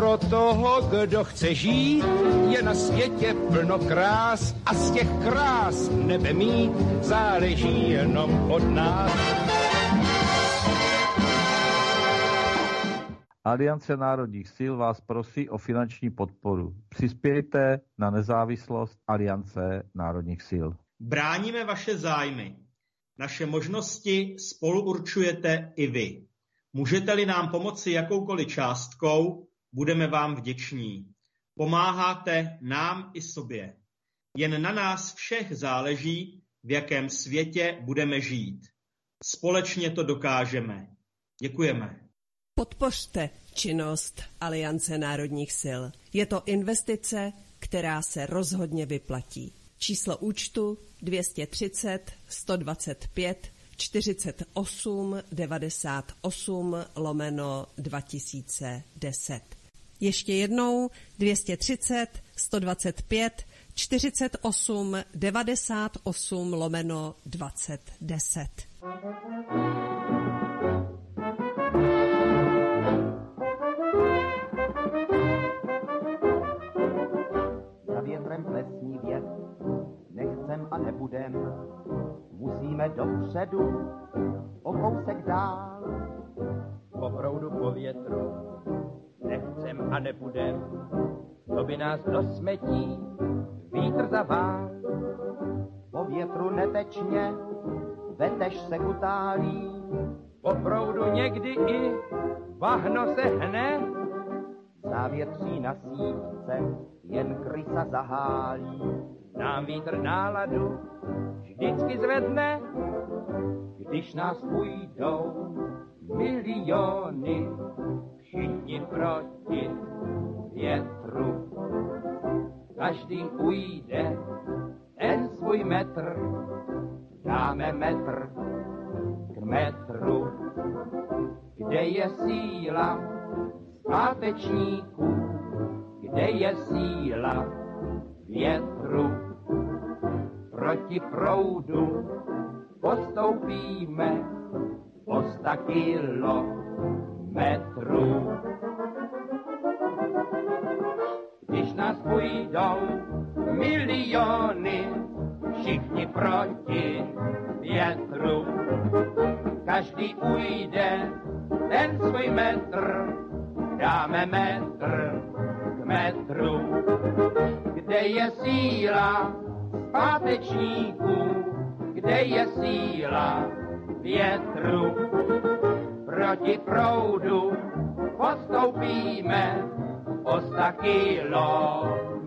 pro toho, kdo chce žít, je na světě plno krás a z těch krás nebe mít záleží jenom od nás. Aliance národních sil vás prosí o finanční podporu. Přispějte na nezávislost Aliance národních sil. Bráníme vaše zájmy. Naše možnosti spolu určujete i vy. Můžete-li nám pomoci jakoukoliv částkou, budeme vám vděční. Pomáháte nám i sobě. Jen na nás všech záleží, v jakém světě budeme žít. Společně to dokážeme. Děkujeme. Podpořte činnost Aliance národních sil. Je to investice, která se rozhodně vyplatí. Číslo účtu 230 125 48 98 lomeno 2010. Ještě jednou 230 125 48 98 lomeno 2010. Za větrem plesní věc, nechcem a nebudem, musíme dopředu, o kousek dál. Po proudu, po větru, nechcem a nebudem, to by nás do smetí vítr zavál. Po větru netečně, vetež se kutálí, po proudu někdy i bahno se hne, závětří na sítce jen krysa zahálí. Nám vítr náladu vždycky zvedne, když nás půjdou miliony, všichni proti větru. Každý ujde ten svůj metr, dáme metr k metru. Kde je síla zpátečníků, kde je síla větru. Proti proudu postoupíme o sta kilometrů. Když nás půjdou miliony, všichni proti větru. Každý ujde ten svůj metr, dáme metr k metru. Kde je síla pátečníků, kde je síla větru. Proti proudu postoupíme o sta kilometrů.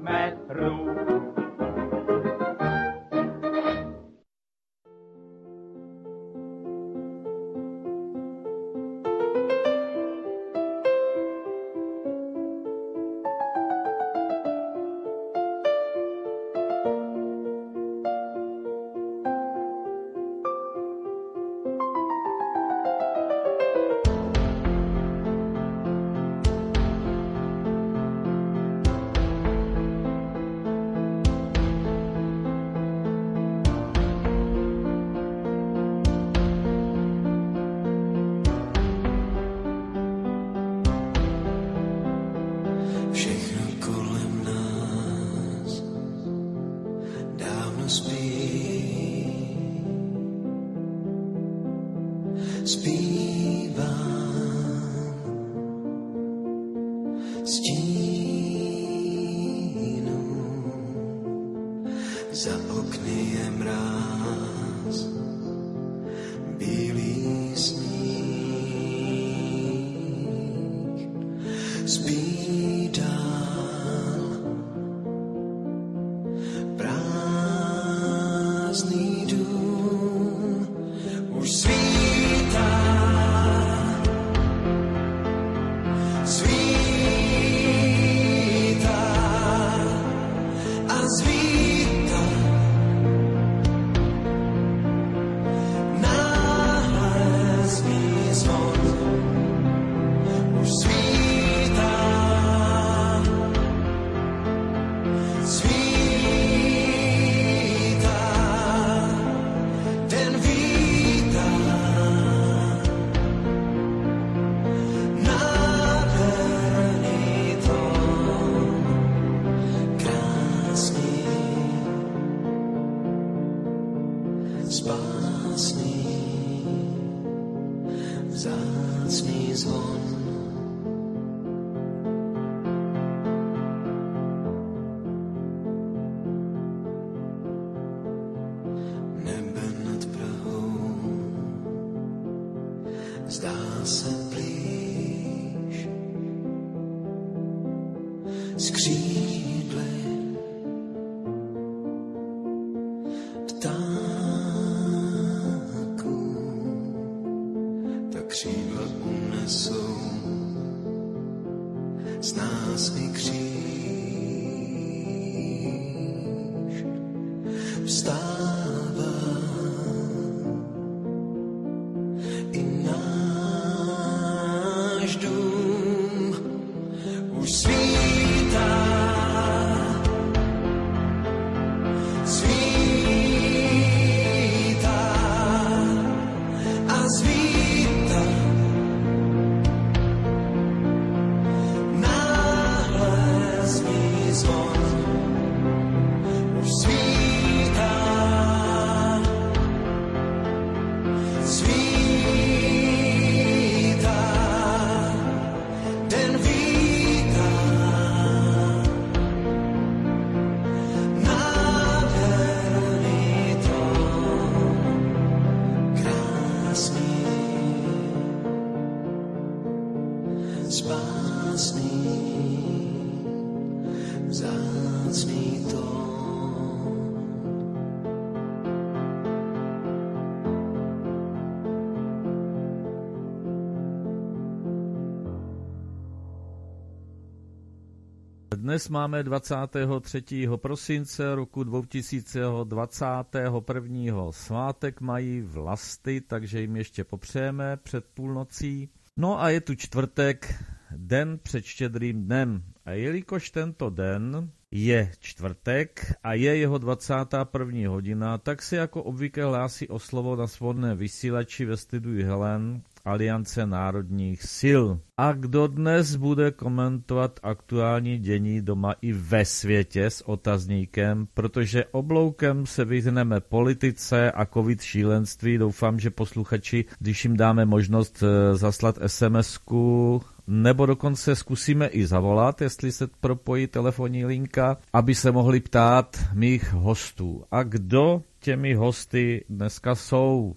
Dnes máme 23. prosince roku 2021. Svátek mají vlasty, takže jim ještě popřejeme před půlnocí. No a je tu čtvrtek, den před štědrým dnem. A jelikož tento den je čtvrtek a je jeho 21. hodina, tak se jako obvykle hlásí o slovo na svobodné vysílači ve studiu Helen Aliance národních sil. A kdo dnes bude komentovat aktuální dění doma i ve světě s otazníkem, protože obloukem se vyhneme politice a covid šílenství. Doufám, že posluchači, když jim dáme možnost eh, zaslat SMS-ku nebo dokonce zkusíme i zavolat, jestli se propojí telefonní linka, aby se mohli ptát mých hostů. A kdo těmi hosty dneska jsou?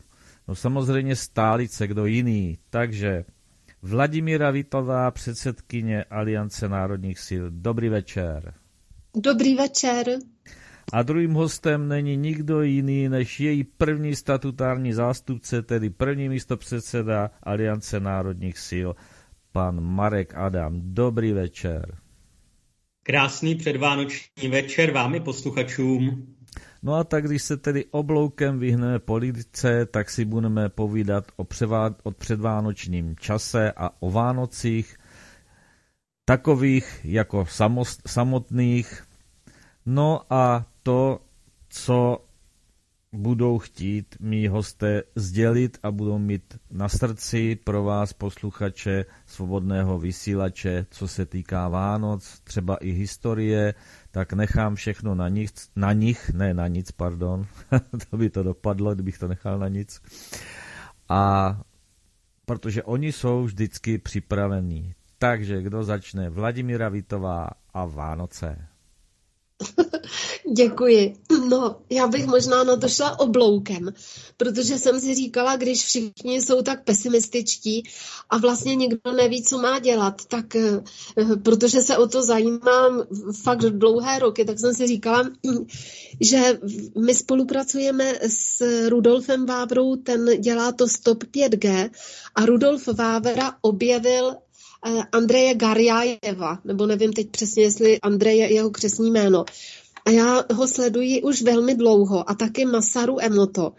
No samozřejmě stálice, kdo jiný. Takže Vladimíra Vitová, předsedkyně Aliance národních sil. Dobrý večer. Dobrý večer. A druhým hostem není nikdo jiný než její první statutární zástupce, tedy první místopředseda Aliance národních sil, pan Marek Adam. Dobrý večer. Krásný předvánoční večer vám i posluchačům. No a tak když se tedy obloukem vyhneme politice, tak si budeme povídat o, převá- o předvánočním čase a o Vánocích, takových jako samost- samotných. No a to, co budou chtít mý hosté sdělit a budou mít na srdci pro vás posluchače svobodného vysílače, co se týká Vánoc, třeba i historie, tak nechám všechno na nich, na nich ne na nic, pardon, to by to dopadlo, kdybych to nechal na nic. A protože oni jsou vždycky připravení. Takže kdo začne? Vladimíra Vitová a Vánoce. Děkuji. No, já bych možná na to šla obloukem, protože jsem si říkala, když všichni jsou tak pesimističtí a vlastně nikdo neví, co má dělat, tak eh, protože se o to zajímám fakt dlouhé roky, tak jsem si říkala, že my spolupracujeme s Rudolfem Vávrou, ten dělá to Stop 5G a Rudolf Vávra objevil eh, Andreje Garjájeva, nebo nevím teď přesně, jestli Andrej je jeho křesní jméno. A já ho sleduji už velmi dlouho a taky Masaru Emoto.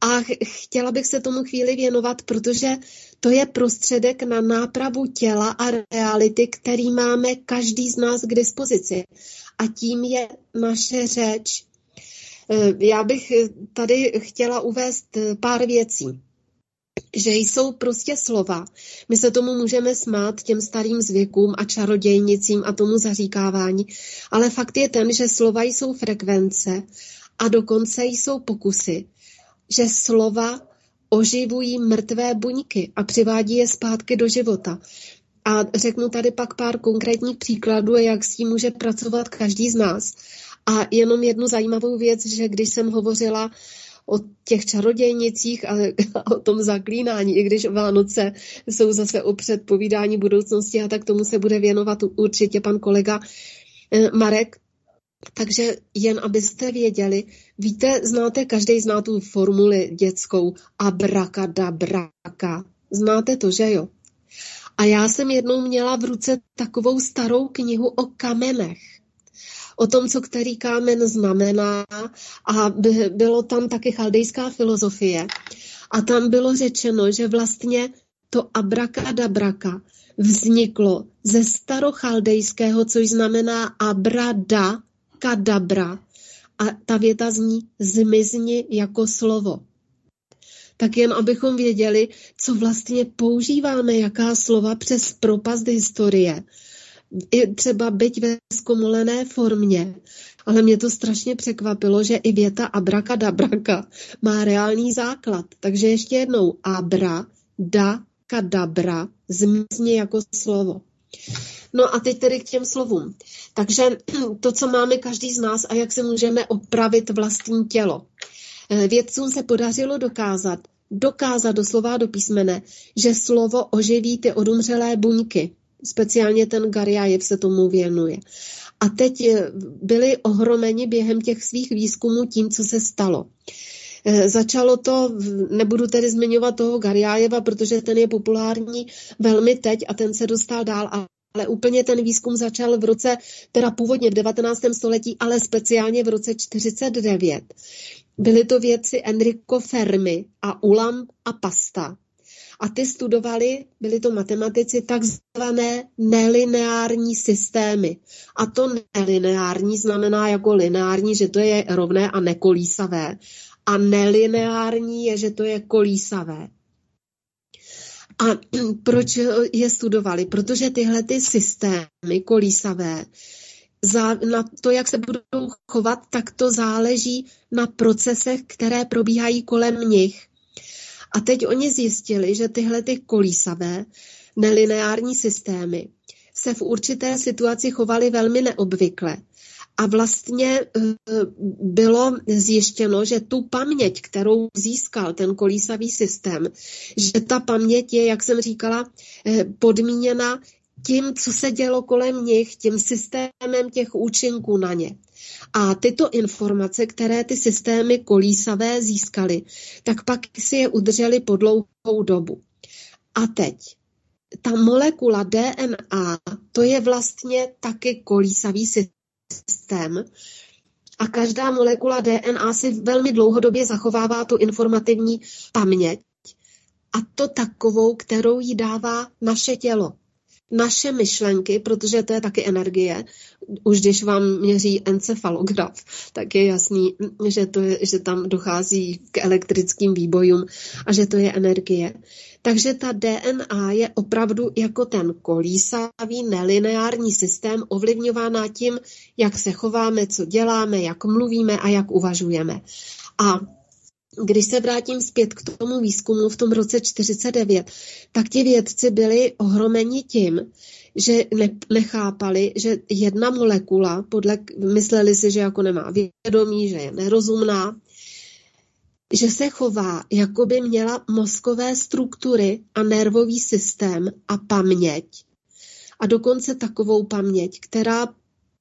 A chtěla bych se tomu chvíli věnovat, protože to je prostředek na nápravu těla a reality, který máme každý z nás k dispozici. A tím je naše řeč. Já bych tady chtěla uvést pár věcí že jsou prostě slova. My se tomu můžeme smát těm starým zvykům a čarodějnicím a tomu zaříkávání, ale fakt je ten, že slova jsou frekvence a dokonce jsou pokusy, že slova oživují mrtvé buňky a přivádí je zpátky do života. A řeknu tady pak pár konkrétních příkladů, jak s tím může pracovat každý z nás. A jenom jednu zajímavou věc, že když jsem hovořila o těch čarodějnicích a, o tom zaklínání, i když Vánoce jsou zase o předpovídání budoucnosti a tak tomu se bude věnovat určitě pan kolega eh, Marek, takže jen abyste věděli, víte, znáte, každý zná tu formuli dětskou abrakadabraka. Znáte to, že jo? A já jsem jednou měla v ruce takovou starou knihu o kamenech. O tom, co který kámen znamená a bylo tam taky chaldejská filozofie. A tam bylo řečeno, že vlastně to abrakadabraka vzniklo ze starochaldejského, což znamená abrada, kadabra a ta věta zní zmizni jako slovo. Tak jen abychom věděli, co vlastně používáme, jaká slova přes propast historie. I třeba byť ve zkomolené formě, ale mě to strašně překvapilo, že i věta abraka má reálný základ. Takže ještě jednou abra, da, kadabra, zmizni jako slovo. No a teď tedy k těm slovům. Takže to, co máme každý z nás a jak se můžeme opravit vlastní tělo. Eh, vědcům se podařilo dokázat, dokázat doslova do písmene, že slovo oživí ty odumřelé buňky. Speciálně ten Gariajev se tomu věnuje. A teď eh, byli ohromeni během těch svých výzkumů tím, co se stalo. Eh, začalo to, nebudu tedy zmiňovat toho Gariájeva, protože ten je populární velmi teď a ten se dostal dál, ale úplně ten výzkum začal v roce, teda původně v 19. století, ale speciálně v roce 49. Byly to věci Enrico Fermi a Ulam a Pasta. A ty studovali, byli to matematici, takzvané nelineární systémy. A to nelineární znamená jako lineární, že to je rovné a nekolísavé. A nelineární je, že to je kolísavé. A proč je studovali? Protože tyhle ty systémy kolísavé, za, na to, jak se budou chovat, tak to záleží na procesech, které probíhají kolem nich. A teď oni zjistili, že tyhle ty kolísavé nelineární systémy se v určité situaci chovaly velmi neobvykle. A vlastně eh, bylo zjištěno, že tu paměť, kterou získal ten kolísavý systém, že ta paměť je, jak jsem říkala, eh, podmíněna tím, co se dělo kolem nich, tím systémem těch účinků na ně. A tyto informace, které ty systémy kolísavé získaly, tak pak si je udrželi po dlouhou dobu. A teď, ta molekula DNA, to je vlastně taky kolísavý systém a každá molekula DNA si velmi dlouhodobě zachovává tu informativní paměť a to takovou, kterou jí dává naše tělo naše myšlenky, protože to je taky energie, už když vám měří encefalograf, tak je jasný, že, to je, že tam dochází k elektrickým výbojům a že to je energie. Takže ta DNA je opravdu jako ten kolísavý nelineární systém ovlivňována tím, jak se chováme, co děláme, jak mluvíme a jak uvažujeme. A když se vrátím zpět k tomu výzkumu v tom roce 49, tak ti vědci byli ohromeni tím, že ne, nechápali, že jedna molekula, podle, mysleli si, že jako nemá vědomí, že je nerozumná, že se chová, jako by měla mozkové struktury a nervový systém a paměť. A dokonce takovou paměť, která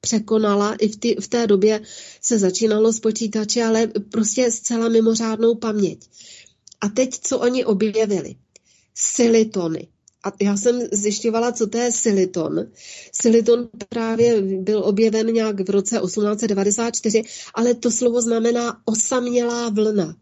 překonala, i v, ty, v té době se začínalo s počítači, ale prostě zcela mimořádnou paměť. A teď, co oni objevili? Silitony. A já jsem zjišťovala, co to je siliton. Siliton právě byl objeven nějak v roce 1894, ale to slovo znamená osamělá vlna.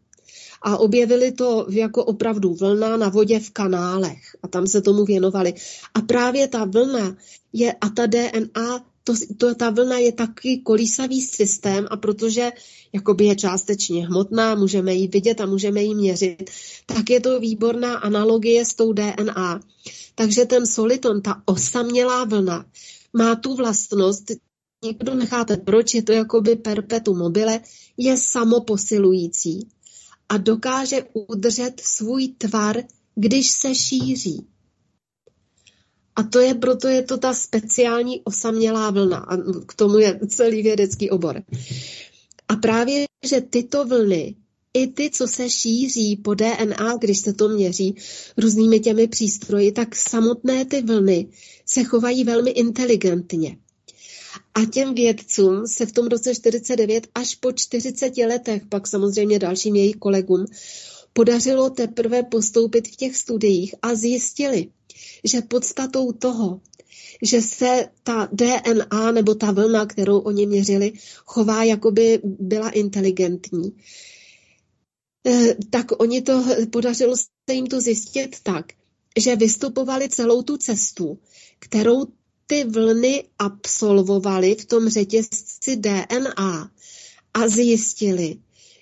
A objevili to jako opravdu vlna na vodě v kanálech. A tam se tomu věnovali. A právě ta vlna je a ta DNA to, to, ta vlna je taky kolísavý systém a protože jakoby je částečně hmotná, můžeme ji vidět a můžeme ji měřit, tak je to výborná analogie s tou DNA. Takže ten soliton, ta osamělá vlna, má tu vlastnost, někdo necháte proč, je to jakoby perpetuum mobile, je samoposilující. a dokáže udržet svůj tvar, když se šíří. A to je, proto je to ta speciální osamělá vlna. A k tomu je celý vědecký obor. A právě, že tyto vlny, i ty, co se šíří po DNA, když se to měří různými těmi přístroji, tak samotné ty vlny se chovají velmi inteligentně. A těm vědcům se v tom roce 49 až po 40 letech, pak samozřejmě dalším jejich kolegům, podařilo teprve postoupit v těch studiích a zjistili, že podstatou toho, že se ta DNA nebo ta vlna, kterou oni měřili, chová, jako by byla inteligentní. Eh, tak oni to, podařilo se jim to zjistit tak, že vystupovali celou tu cestu, kterou ty vlny absolvovali v tom řetězci DNA a zjistili,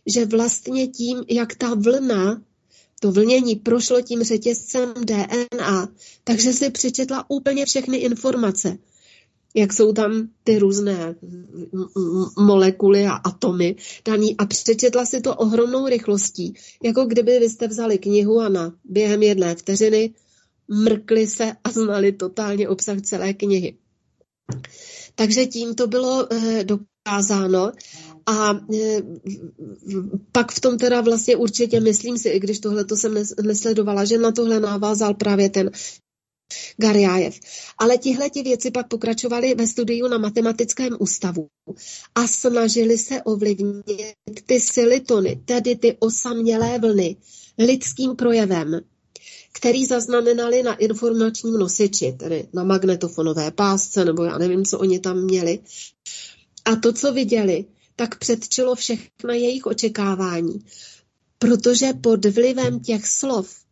že vlastně tím, jak ta vlna, to vlnění prošlo tím řetězcem DNA, takže si přečetla úplně všechny informace, jak jsou tam ty různé molekuly a atomy daný a přečetla si to ohromnou rychlostí, jako kdyby vy jste vzali knihu a na během jedné vteřiny mrkli se a znali totálně obsah celé knihy. Takže tím to bylo eh, dokázáno a eh, pak v tom teda vlastně určitě myslím si, i když tohle to jsem nesledovala, že na tohle navázal právě ten Garjájev. Ale tihle ti věci pak pokračovali ve studiu na matematickém ústavu a snažili se ovlivnit ty silitony, tedy ty osamělé vlny, lidským projevem který zaznamenali na informačním nosiči, tedy na magnetofonové pásce, nebo já nevím, co oni tam měli. A to, co viděli, tak předčilo všechna jejich očekávání. Protože pod vlivem těch slov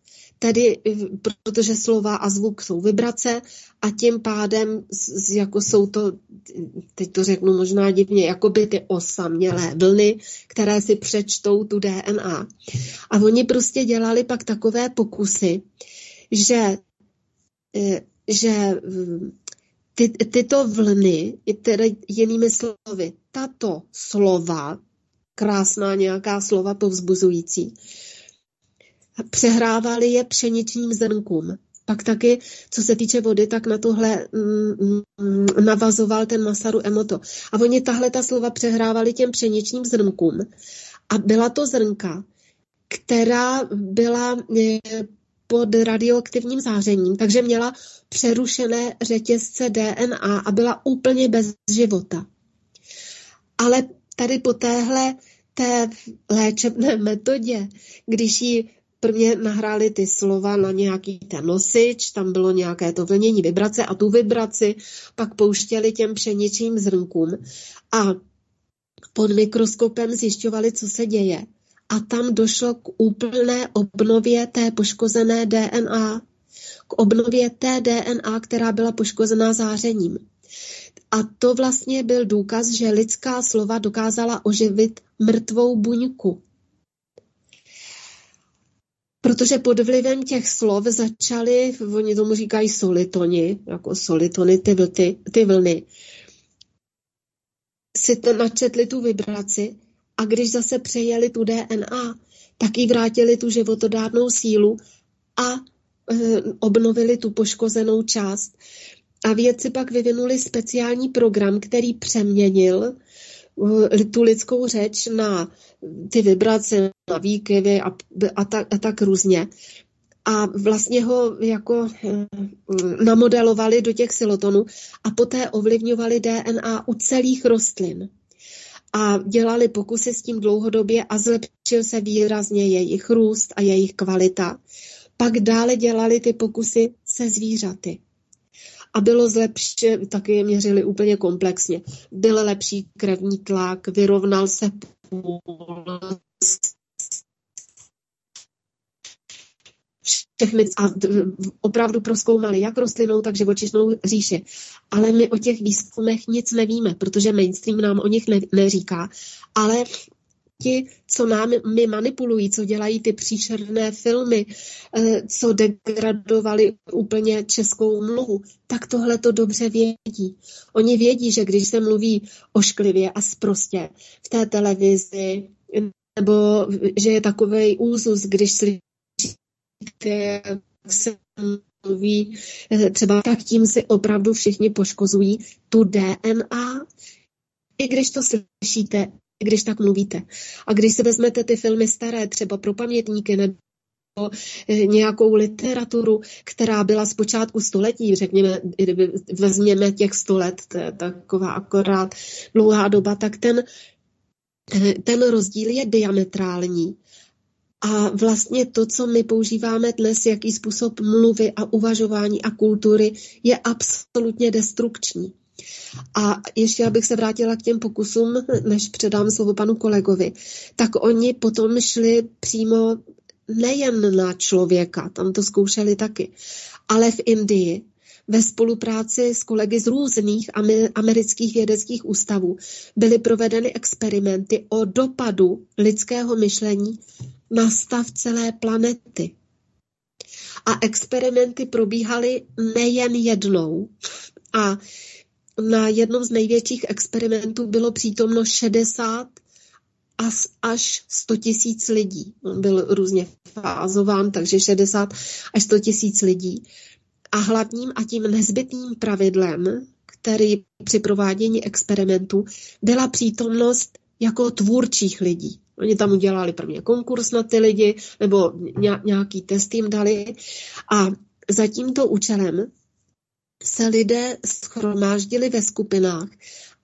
Tedy, protože slova a zvuk jsou vibrace a tím pádem, jako jsou to, teď to řeknu možná divně, jako by ty osamělé vlny, které si přečtou tu DNA. A oni prostě dělali pak takové pokusy, že, e, že ty, tyto vlny, tedy jinými slovy, tato slova, krásná nějaká slova povzbuzující, přehrávali je pšeničním zrnkům. Pak taky, co se týče vody, tak na tohle mm, mm, navazoval ten Masaru Emoto. A oni tahle ta slova přehrávali těm pšeničním zrnkům. A byla to zrnka, která byla e, pod radioaktivním zářením, takže měla přerušené řetězce DNA a byla úplně bez života. Ale tady po téhle té léčebné metodě, když ji prvně nahráli ty slova na nějaký ten nosič, tam bylo nějaké to vlnění vibrace a tu vibraci pak pouštěli těm pšeničním zrnkům a pod mikroskopem zjišťovali, co se děje. A tam došlo k úplné obnově té poškozené DNA, k obnově té DNA, která byla poškozená zářením. A to vlastně byl důkaz, že lidská slova dokázala oživit mrtvou buňku protože pod vlivem těch slov začaly, oni tomu říkají solitoni, jako solitony, ty, vlty, ty vlny, si to načetli tu vibraci a když zase přejeli tu DNA, tak jí vrátili tu životodárnou sílu a e, obnovili tu poškozenou část. A vědci pak vyvinuli speciální program, který přeměnil Eh, tu lidskou řeč na ty vibrace, na výkyvy a, a, tak, a tak různě. A vlastně ho jako eh, namodelovali do těch silotonů a poté ovlivňovali DNA u celých rostlin. A dělali pokusy s tím dlouhodobě a zlepšil se výrazně jejich růst a jejich kvalita. Pak dále dělali ty pokusy se zvířaty a bylo zlepší, taky je měřili úplně komplexně. Byl lepší krevní tlak, vyrovnal se puls, všechny a opravdu proskoumali jak rostlinou, tak živočišnou říši. Ale my o těch výzkumech nic nevíme, protože mainstream nám o nich ne, neříká. Ale ti, co nám mi manipulují, co dělají ty příšerné filmy, eh, co degradovali úplně českou mluvu, tak tohle to dobře vědí. Oni vědí, že když se mluví ošklivě a sprostě v té televizi nebo že je takový úzus, když slyšíte, jak se mluví, eh, třeba tak tím si opravdu všichni poškozují tu DNA, i když to slyšíte, když tak mluvíte. A když si vezmete ty filmy staré, třeba pro pamětníky nebo eh, nějakou literaturu, která byla z počátku století, řekněme, vezměme těch sto let, to je taková akorát dlouhá doba, tak ten, eh, ten rozdíl je diametrální. A vlastně to, co my používáme dnes, jaký způsob mluvy a uvažování a kultury, je absolutně destrukční. A ještě abych se vrátila k těm pokusům, než předám slovo panu kolegovi, tak oni potom šli přímo nejen na člověka, tam to zkoušeli taky, ale v Indii ve spolupráci s kolegy z různých amerických vědeckých ústavů byly provedeny experimenty o dopadu lidského myšlení na stav celé planety. A experimenty probíhaly nejen jednou. A na jednom z největších experimentů bylo přítomno 60 až 100 tisíc lidí. On byl různě fázován, takže 60 až 100 tisíc lidí. A hlavním a tím nezbytným pravidlem, který při provádění experimentu byla přítomnost jako tvůrčích lidí. Oni tam udělali prvně konkurs na ty lidi, nebo nějaký test jim dali. A za tímto účelem se lidé schromáždili ve skupinách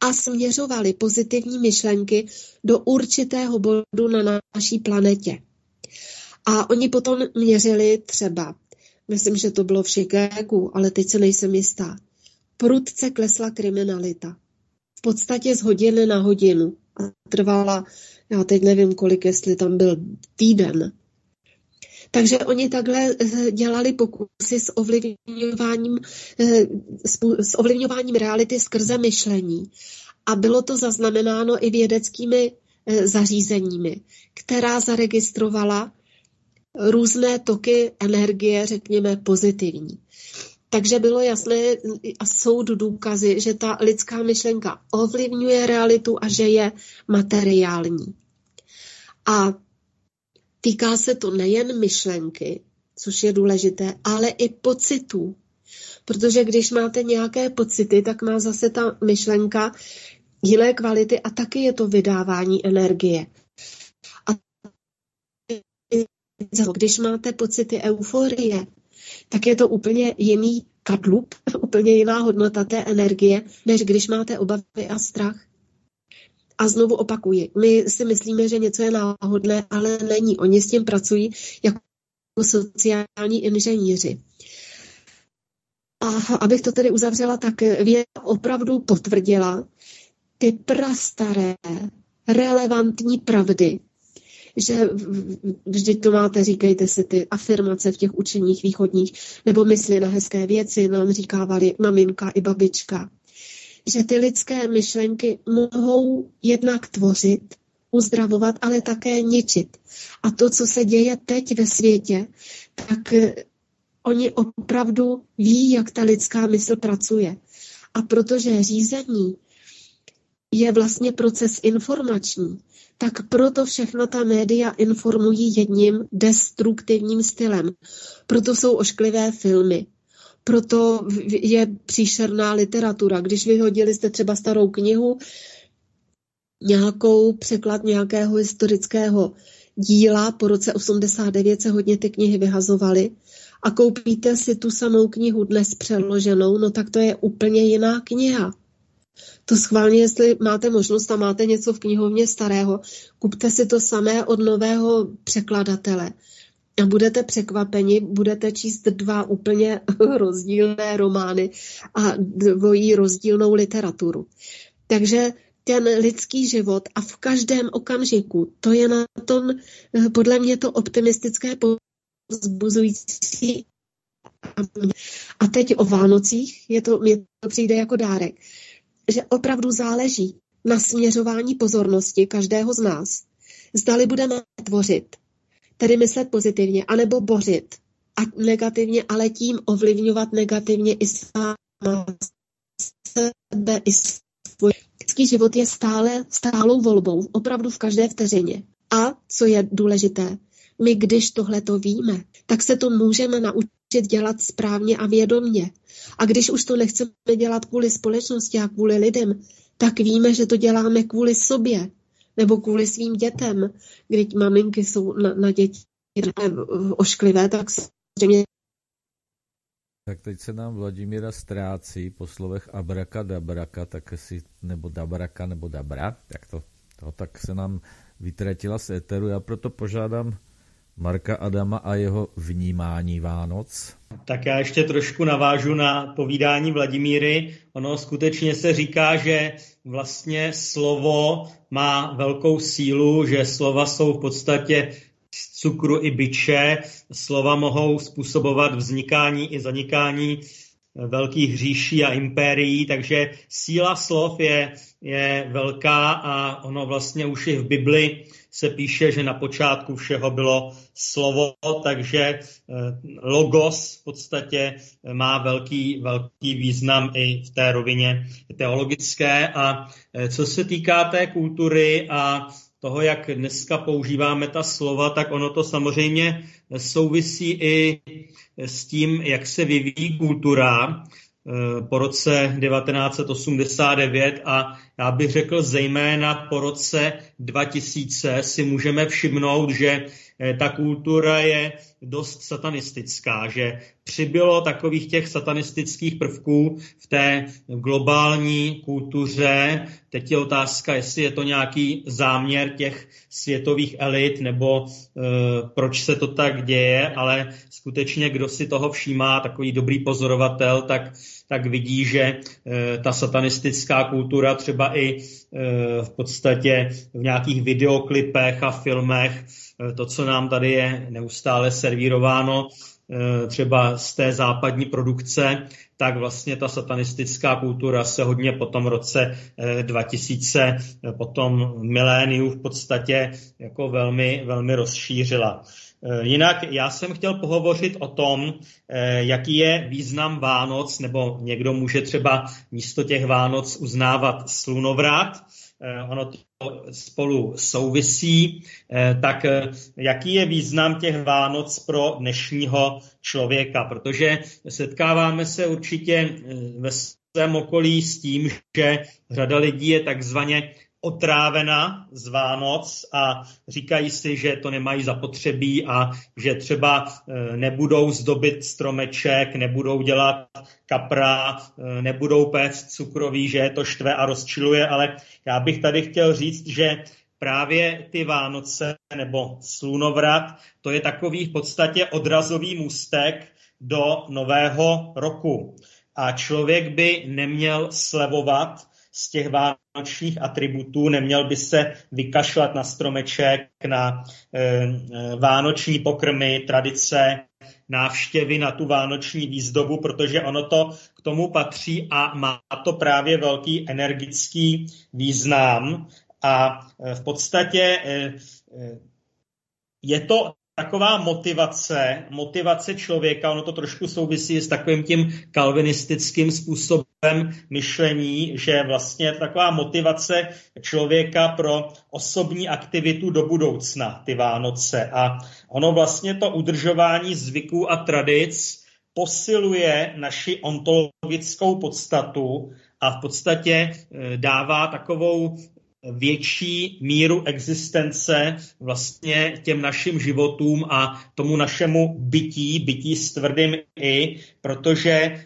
a směřovali pozitivní myšlenky do určitého bodu na naší planetě. A oni potom měřili třeba, myslím, že to bylo v Chicagu, ale teď se nejsem jistá, prudce klesla kriminalita. V podstatě z hodiny na hodinu. A trvala, já teď nevím kolik, jestli tam byl týden. Takže oni takhle eh, dělali pokusy s ovlivňováním, eh, s ovlivňováním reality skrze myšlení. A bylo to zaznamenáno i vědeckými eh, zařízeními, která zaregistrovala různé toky energie, řekněme, pozitivní. Takže bylo jasné a jsou důkazy, že ta lidská myšlenka ovlivňuje realitu a že je materiální. A týká se to nejen myšlenky, což je důležité, ale i pocitů. Protože když máte nějaké pocity, tak má zase ta myšlenka jiné kvality a taky je to vydávání energie. A když máte pocity euforie, tak je to úplně jiný kadlup, úplně jiná hodnota té energie, než když máte obavy a strach. A znovu opakuji, my si myslíme, že něco je náhodné, ale není. Oni s tím pracují jako sociální inženýři. A abych to tedy uzavřela, tak věda opravdu potvrdila ty prastaré relevantní pravdy, že vždyť to máte, říkejte si ty afirmace v těch učeních východních, nebo mysli na hezké věci, nám říkávali maminka i babička. Že ty lidské myšlenky mohou jednak tvořit, uzdravovat, ale také ničit. A to, co se děje teď ve světě, tak eh, oni opravdu ví, jak ta lidská mysl pracuje. A protože řízení je vlastně proces informační, tak proto všechno ta média informují jedním destruktivním stylem. Proto jsou ošklivé filmy. Proto je příšerná literatura. Když vyhodili jste třeba starou knihu, nějakou překlad nějakého historického díla, po roce 89 se hodně ty knihy vyhazovaly, a koupíte si tu samou knihu dnes přeloženou, no tak to je úplně jiná kniha. To schválně, jestli máte možnost a máte něco v knihovně starého, kupte si to samé od nového překladatele. A budete překvapeni, budete číst dva úplně rozdílné romány a dvojí rozdílnou literaturu. Takže ten lidský život a v každém okamžiku, to je na tom podle mě to optimistické pozbuzující. A teď o Vánocích, je to, mě to přijde jako dárek že opravdu záleží na směřování pozornosti každého z nás. Zdali budeme tvořit, tedy myslet pozitivně, anebo bořit a negativně, ale tím ovlivňovat negativně i sama sebe, i svůj. Lidský život je stále stálou volbou, opravdu v každé vteřině. A co je důležité. My, když tohle to víme, tak se to můžeme naučit dělat správně a vědomně. A když už to nechceme dělat kvůli společnosti a kvůli lidem, tak víme, že to děláme kvůli sobě nebo kvůli svým dětem. Když maminky jsou na, na děti ošklivé, tak samozřejmě tak teď se nám Vladimíra ztrácí po slovech abraka, dabraka, tak si, nebo dabraka, nebo dabra, tak to, to tak se nám vytratila z éteru. Já proto požádám Marka Adama a jeho vnímání Vánoc. Tak já ještě trošku navážu na povídání Vladimíry. Ono skutečně se říká, že vlastně slovo má velkou sílu, že slova jsou v podstatě z cukru i byče. Slova mohou způsobovat vznikání i zanikání velkých říší a impérií, takže síla slov je, je velká a ono vlastně už i v Bibli se píše, že na počátku všeho bylo slovo, takže eh, logos v podstatě má velký, velký význam i v té rovině teologické. A eh, co se týká té kultury a toho, jak dneska používáme ta slova, tak ono to samozřejmě souvisí i s tím, jak se vyvíjí kultura. Eh, po roce 1989 a já bych řekl zejména po roce 2000 si můžeme všimnout, že eh, ta kultura je dost satanistická, že přibylo takových těch satanistických prvků v té globální kultuře. Teď je otázka, jestli je to nějaký záměr těch světových elit, nebo e, proč se to tak děje, ale skutečně, kdo si toho všímá, takový dobrý pozorovatel, tak tak vidí, že eh, ta satanistická kultura třeba i eh, v podstatě v nějakých videoklipech a filmech, eh, to, co nám tady je neustále servírováno, třeba z té západní produkce, tak vlastně ta satanistická kultura se hodně po tom roce 2000, po tom miléniu v podstatě jako velmi, velmi rozšířila. Eh, jinak já jsem chtěl pohovořit o tom, eh, jaký je význam Vánoc, nebo někdo může třeba místo těch Vánoc uznávat slunovrat. Eh, ono to spolu souvisí. Tak jaký je význam těch Vánoc pro dnešního člověka? Protože setkáváme se určitě ve svém okolí s tím, že řada lidí je takzvaně otrávena z Vánoc a říkají si, že to nemají zapotřebí a že třeba e, nebudou zdobit stromeček, nebudou dělat kapra, e, nebudou péct cukroví, že je to štve a rozčiluje, ale já bych tady chtěl říct, že právě ty Vánoce nebo slunovrat, to je takový v podstatě odrazový můstek do nového roku. A člověk by neměl slevovat z těch vánočních atributů, neměl by se vykašlat na stromeček, na e, vánoční pokrmy, tradice, návštěvy na tu vánoční výzdobu, protože ono to k tomu patří a má to právě velký energický význam. A eh, v podstatě je to taková motivace, motivace člověka, ono to trošku souvisí s takovým tím kalvinistickým způsobem myšlení, že vlastně taková motivace člověka pro osobní aktivitu do budoucna, ty Vánoce. A ono vlastně to udržování zvyků a tradic posiluje naši ontologickou podstatu a v podstatě eh, dává takovou větší míru existence vlastně těm našim životům a tomu našemu bytí, bytí s tvrdým i, protože eh,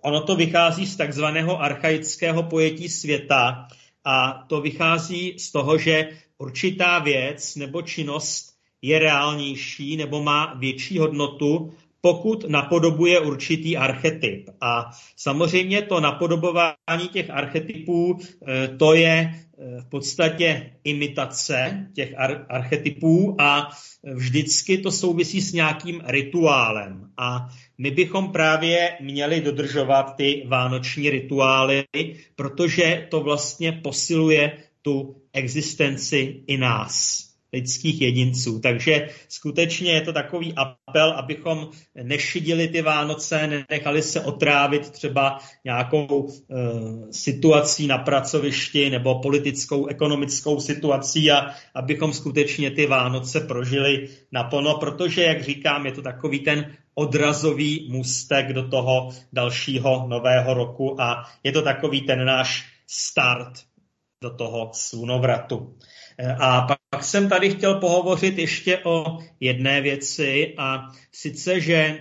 ono to vychází z takzvaného archaického pojetí světa a to vychází z toho, že určitá věc nebo činnost je reálnější nebo má větší hodnotu, pokud napodobuje určitý archetyp. A samozřejmě to napodobování těch archetypů, eh, to je v podstatě imitace těch ar- archetypů a vždycky to souvisí s nějakým rituálem. A my bychom právě měli dodržovat ty vánoční rituály, protože to vlastně posiluje tu existenci i nás. Lidských jedinců. Takže skutečně je to takový apel, abychom nešidili ty Vánoce, nenechali se otrávit třeba nějakou e, situací na pracovišti nebo politickou, ekonomickou situací a abychom skutečně ty Vánoce prožili naplno, protože, jak říkám, je to takový ten odrazový můstek do toho dalšího nového roku a je to takový ten náš start do toho slunovratu. A pak jsem tady chtěl pohovořit ještě o jedné věci a sice, že eh,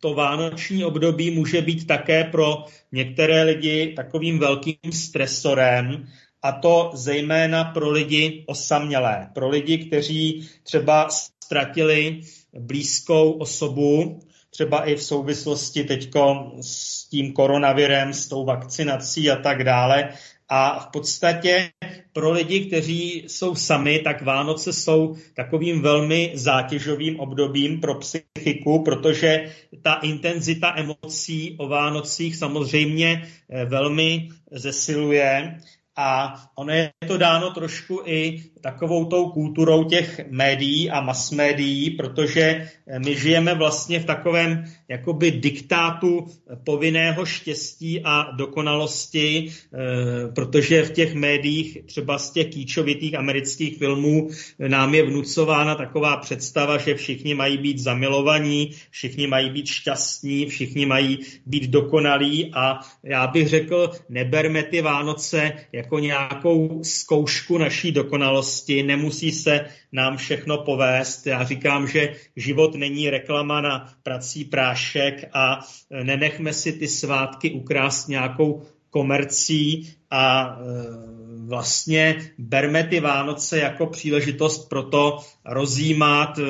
to vánoční období může být také pro některé lidi takovým velkým stresorem, a to zejména pro lidi osamělé, pro lidi, kteří třeba ztratili blízkou osobu, třeba i v souvislosti teď s tím koronavirem, s tou vakcinací a tak dále. A v podstatě pro lidi, kteří jsou sami, tak Vánoce jsou takovým velmi zátěžovým obdobím pro psychiku, protože ta intenzita emocí o Vánocích samozřejmě eh, velmi zesiluje. A ono je to dáno trošku i takovou tou kulturou těch médií a masmédií, protože eh, my žijeme vlastně v takovém jakoby diktátu povinného štěstí a dokonalosti, eh, protože v těch médiích, třeba z těch kýčovitých amerických filmů, eh, nám je vnucována taková představa, že všichni mají být zamilovaní, všichni mají být šťastní, všichni mají být dokonalí a já bych řekl, neberme ty Vánoce jako nějakou zkoušku naší dokonalosti, nemusí se nám všechno povést. Já říkám, že život není reklama na prací prášek a nenechme si ty svátky ukrást nějakou komercí a e, vlastně berme ty Vánoce jako příležitost pro to rozjímat, e,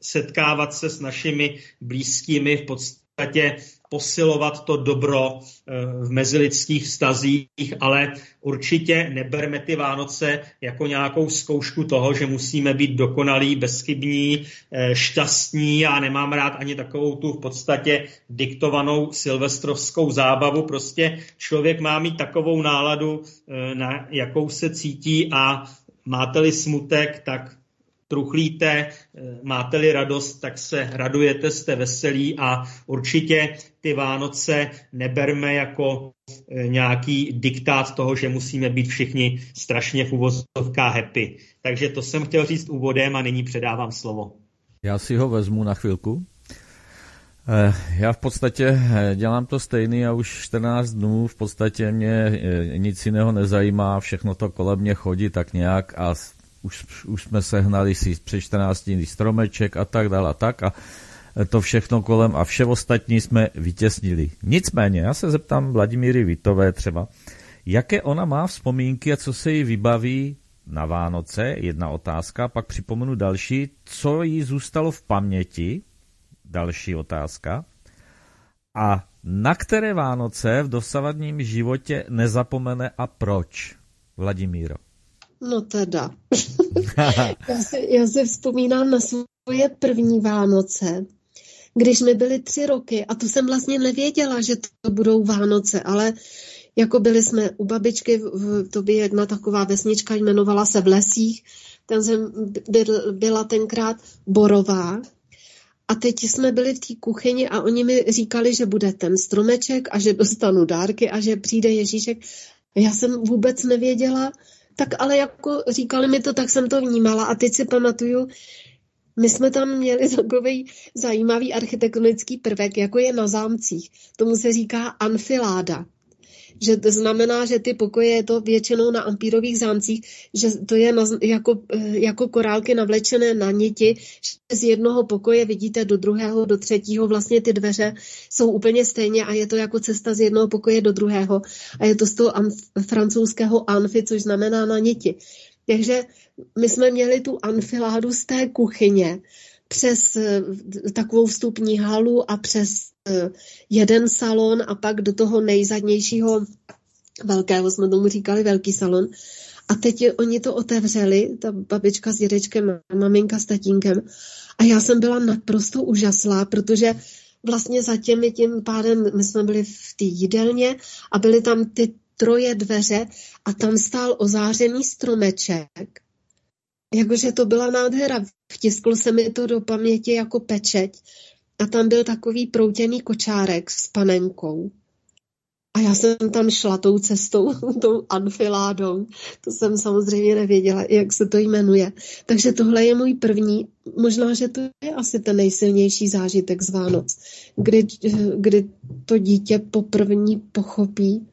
setkávat se s našimi blízkými, v podstatě posilovat to dobro eh, v mezilidských vztazích, ale určitě neberme ty Vánoce jako nějakou zkoušku toho, že musíme být dokonalí, bezchybní, eh, šťastní. Já nemám rád ani takovou tu v podstatě diktovanou silvestrovskou zábavu. Prostě člověk má mít takovou náladu, eh, na jakou se cítí a máte-li smutek, tak truchlíte, eh, máte-li radost, tak se radujete, jste veselí a určitě ty Vánoce neberme jako eh, nějaký diktát toho, že musíme být všichni strašně v uvozovkách happy. Takže to jsem chtěl říct úvodem a nyní předávám slovo. Já si ho vezmu na chvilku. Eh, já v podstatě dělám to stejný a už 14 dnů v podstatě mě nic jiného nezajímá, všechno to kolem mě chodí tak nějak a už, už jsme sehnali si před 14 dní stromeček a tak dále a tak a to všechno kolem a vše ostatní jsme vytěsnili. Nicméně, já se zeptám Vladimíry Vitové třeba, jaké ona má vzpomínky a co se jí vybaví na Vánoce, jedna otázka, pak připomenu další, co jí zůstalo v paměti, další otázka, a na které Vánoce v dosavadním životě nezapomene a proč? Vladimíro. No teda. já, si, já si vzpomínám na svoje první Vánoce, když mi byly tři roky a to jsem vlastně nevěděla, že to budou Vánoce, ale jako byli jsme u babičky, to by jedna taková vesnička jmenovala se v lesích, tam jsem byl, byla tenkrát Borová a teď jsme byli v té kuchyni a oni mi říkali, že bude ten stromeček a že dostanu dárky a že přijde Ježíšek. Já jsem vůbec nevěděla, tak ale jako říkali mi to, tak jsem to vnímala a teď si pamatuju, my jsme tam měli takový zajímavý architektonický prvek, jako je na zámcích. Tomu se říká anfiláda že to znamená, že ty pokoje je to většinou na ampírových zámcích, že to je na, jako, eh, jako korálky navlečené na niti, že z jednoho pokoje vidíte do druhého, do třetího, vlastně ty dveře jsou úplně stejně a je to jako cesta z jednoho pokoje do druhého a je to z toho francouzského anfi, což znamená na niti. Takže my jsme měli tu anfiládu z té kuchyně přes eh, takovou vstupní halu a přes Eh, jeden salon a pak do toho nejzadnějšího velkého, jsme tomu říkali velký salon. A teď oni to otevřeli, ta babička s dědečkem, maminka s tatínkem. A já jsem byla naprosto úžaslá, protože vlastně za těmi tím pádem, my jsme byli v té jídelně a byly tam ty troje dveře a tam stál ozářený stromeček. Jakože to byla nádhera. Vtisklo se mi to do paměti jako pečeť a tam byl takový proutěný kočárek s panenkou. A já jsem tam šla tou cestou, tou anfiládou. To jsem samozřejmě nevěděla, jak se to jmenuje. Takže tohle je můj první, možná, že to je asi ten nejsilnější zážitek z Vánoc, kdy, kdy to dítě poprvní pochopí,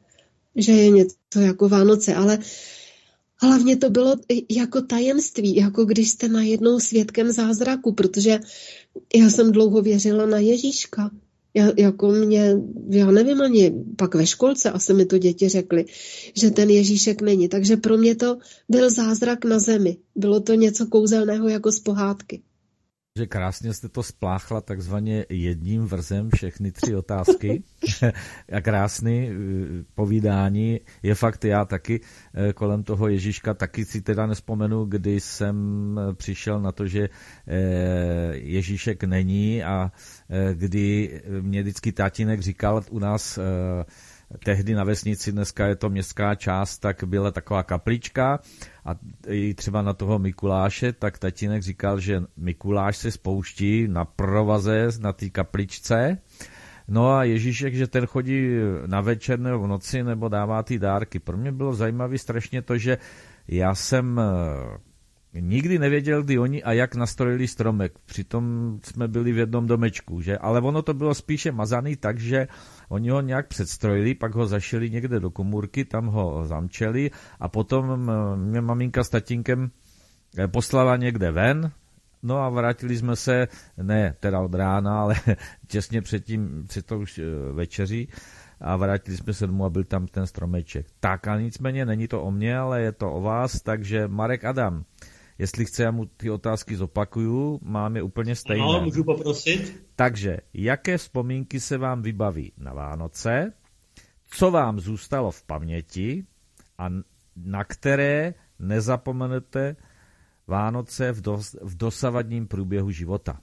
že je něco jako Vánoce. Ale hlavně to bylo jako tajemství, jako když jste najednou svědkem zázraku, protože já jsem dlouho věřila na Ježíška. Já, jako mě, já nevím ani, pak ve školce asi mi to děti řekly, že ten Ježíšek není. Takže pro mě to byl zázrak na zemi. Bylo to něco kouzelného jako z pohádky že krásně jste to spláchla takzvaně jedním vrzem všechny tři otázky a krásný eh, povídání. Je fakt, já taky eh, kolem toho Ježíška taky si teda nespomenu, kdy jsem eh, přišel na to, že Ježíšek není a kdy mě vždycky tátinek říkal u nás tehdy na vesnici, dneska je to městská část, tak byla taková kaplička a i třeba na toho Mikuláše, tak tatínek říkal, že Mikuláš se spouští na provaze na té kapličce, No a Ježíšek, že ten chodí na večer nebo v noci nebo dává ty dárky. Pro mě bylo zajímavé strašně to, že já jsem nikdy nevěděl, kdy oni a jak nastrojili stromek. Přitom jsme byli v jednom domečku, že? Ale ono to bylo spíše mazaný tak, že oni ho nějak předstrojili, pak ho zašili někde do komůrky, tam ho zamčeli a potom mě maminka s tatínkem eh, poslala někde ven, No a vrátili jsme se, ne teda od rána, ale těsně předtím, před to už eh, večeří. A vrátili jsme se domů a byl tam ten stromeček. Tak a nicméně není to o mně, ale je to o vás, takže Marek Adam, Jestli chce, já mu ty otázky zopakuju, mám je úplně stejné. No, můžu poprosit. Takže, jaké vzpomínky se vám vybaví na Vánoce, co vám zůstalo v paměti a na které nezapomenete Vánoce v, dos, v dosavadním průběhu života?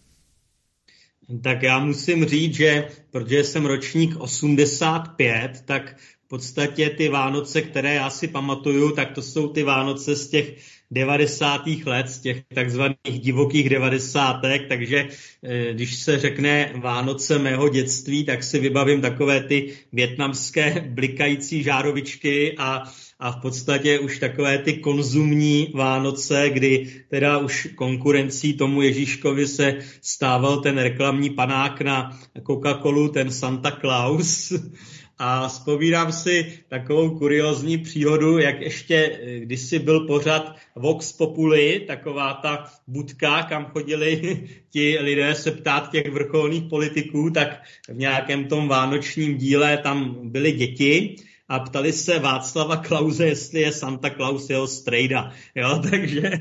Tak já musím říct, že protože jsem ročník 85, tak podstatě ty Vánoce, které já si pamatuju, tak to jsou ty Vánoce z těch 90. let, z těch takzvaných divokých devadesátek, takže eh, když se řekne Vánoce mého dětství, tak si vybavím takové ty větnamské blikající žárovičky a, a v podstatě už takové ty konzumní Vánoce, kdy teda už konkurencí tomu Ježíškovi se stával ten reklamní panák na Coca-Colu, ten Santa Claus, a vzpomínám si takovou kuriozní příhodu, jak ještě eh, kdysi byl pořad Vox Populi, taková ta budka, kam chodili ti lidé se ptát těch vrcholných politiků, tak v nějakém tom vánočním díle tam byly děti a ptali se Václava Klauze, jestli je Santa Claus jeho strejda. Jo, takže,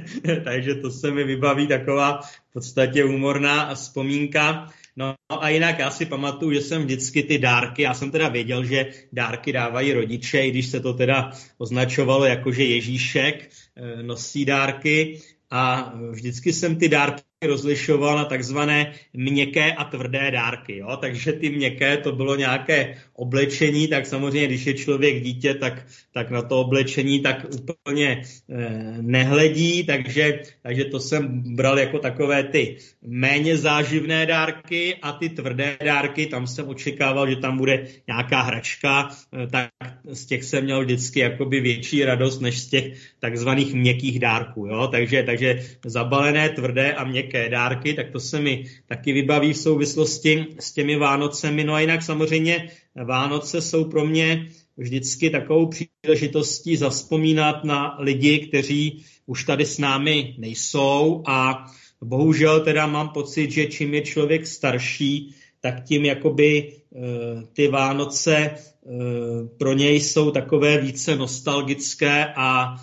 takže to se mi vybaví taková v podstatě humorná vzpomínka. No a jinak já si pamatuju, že jsem vždycky ty dárky, já jsem teda věděl, že dárky dávají rodiče, i když se to teda označovalo jako, že Ježíšek eh, nosí dárky. A vždycky jsem ty dárky rozlišoval na takzvané měkké a tvrdé dárky. Jo? Takže ty měkké to bylo nějaké oblečení, tak samozřejmě, když je člověk dítě, tak, tak na to oblečení tak úplně eh, nehledí, takže, takže to jsem bral jako takové ty méně záživné dárky a ty tvrdé dárky, tam jsem očekával, že tam bude nějaká hračka, eh, tak z těch jsem měl vždycky jakoby větší radost, než z těch takzvaných měkkých dárků. Jo? Takže, takže zabalené, tvrdé a měkké měkké dárky, tak to se mi taky vybaví v souvislosti s těmi Vánocemi. No a jinak samozřejmě Vánoce jsou pro mě vždycky takovou příležitostí zaspomínat na lidi, kteří už tady s námi nejsou a bohužel teda mám pocit, že čím je člověk starší, tak tím jakoby eh, ty Vánoce eh, pro něj jsou takové více nostalgické a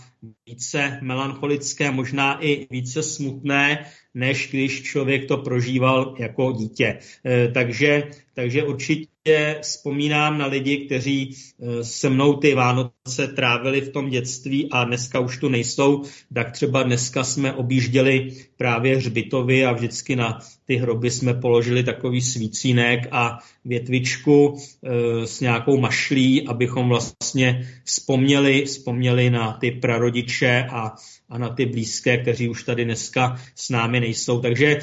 více melancholické, možná i více smutné, než když člověk to prožíval jako dítě. Eh, takže, takže určitě vzpomínám na lidi, kteří eh, se mnou ty Vánoce trávili v tom dětství a dneska už tu nejsou, tak třeba dneska jsme objížděli právě hřbitovy a vždycky na ty hroby jsme položili takový svícínek a větvičku e, s nějakou mašlí, abychom vlastně vzpomněli, vzpomněli na ty prarodiče a, a na ty blízké, kteří už tady dneska s námi nejsou. Takže e,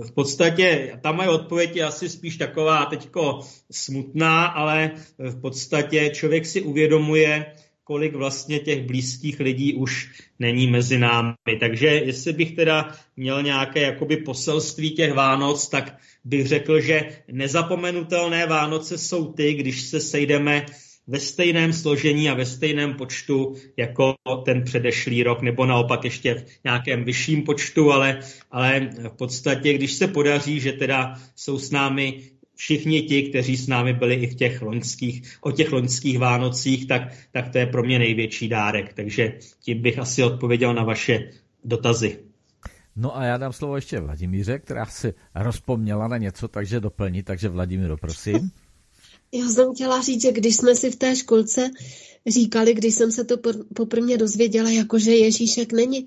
v podstatě ta moje odpověď je asi spíš taková teďko smutná, ale v podstatě člověk si uvědomuje, kolik vlastně těch blízkých lidí už není mezi námi. Takže jestli bych teda měl nějaké jakoby poselství těch Vánoc, tak bych řekl, že nezapomenutelné Vánoce jsou ty, když se sejdeme ve stejném složení a ve stejném počtu jako ten předešlý rok, nebo naopak ještě v nějakém vyšším počtu, ale, ale v podstatě, když se podaří, že teda jsou s námi všichni ti, kteří s námi byli i v těch loňských, o těch loňských Vánocích, tak, tak to je pro mě největší dárek. Takže tím bych asi odpověděl na vaše dotazy. No a já dám slovo ještě Vladimíře, která se rozpomněla na něco, takže doplní. Takže Vladimíro, prosím. Já jsem chtěla říct, že když jsme si v té školce říkali, když jsem se to poprvé dozvěděla, jako že Ježíšek není,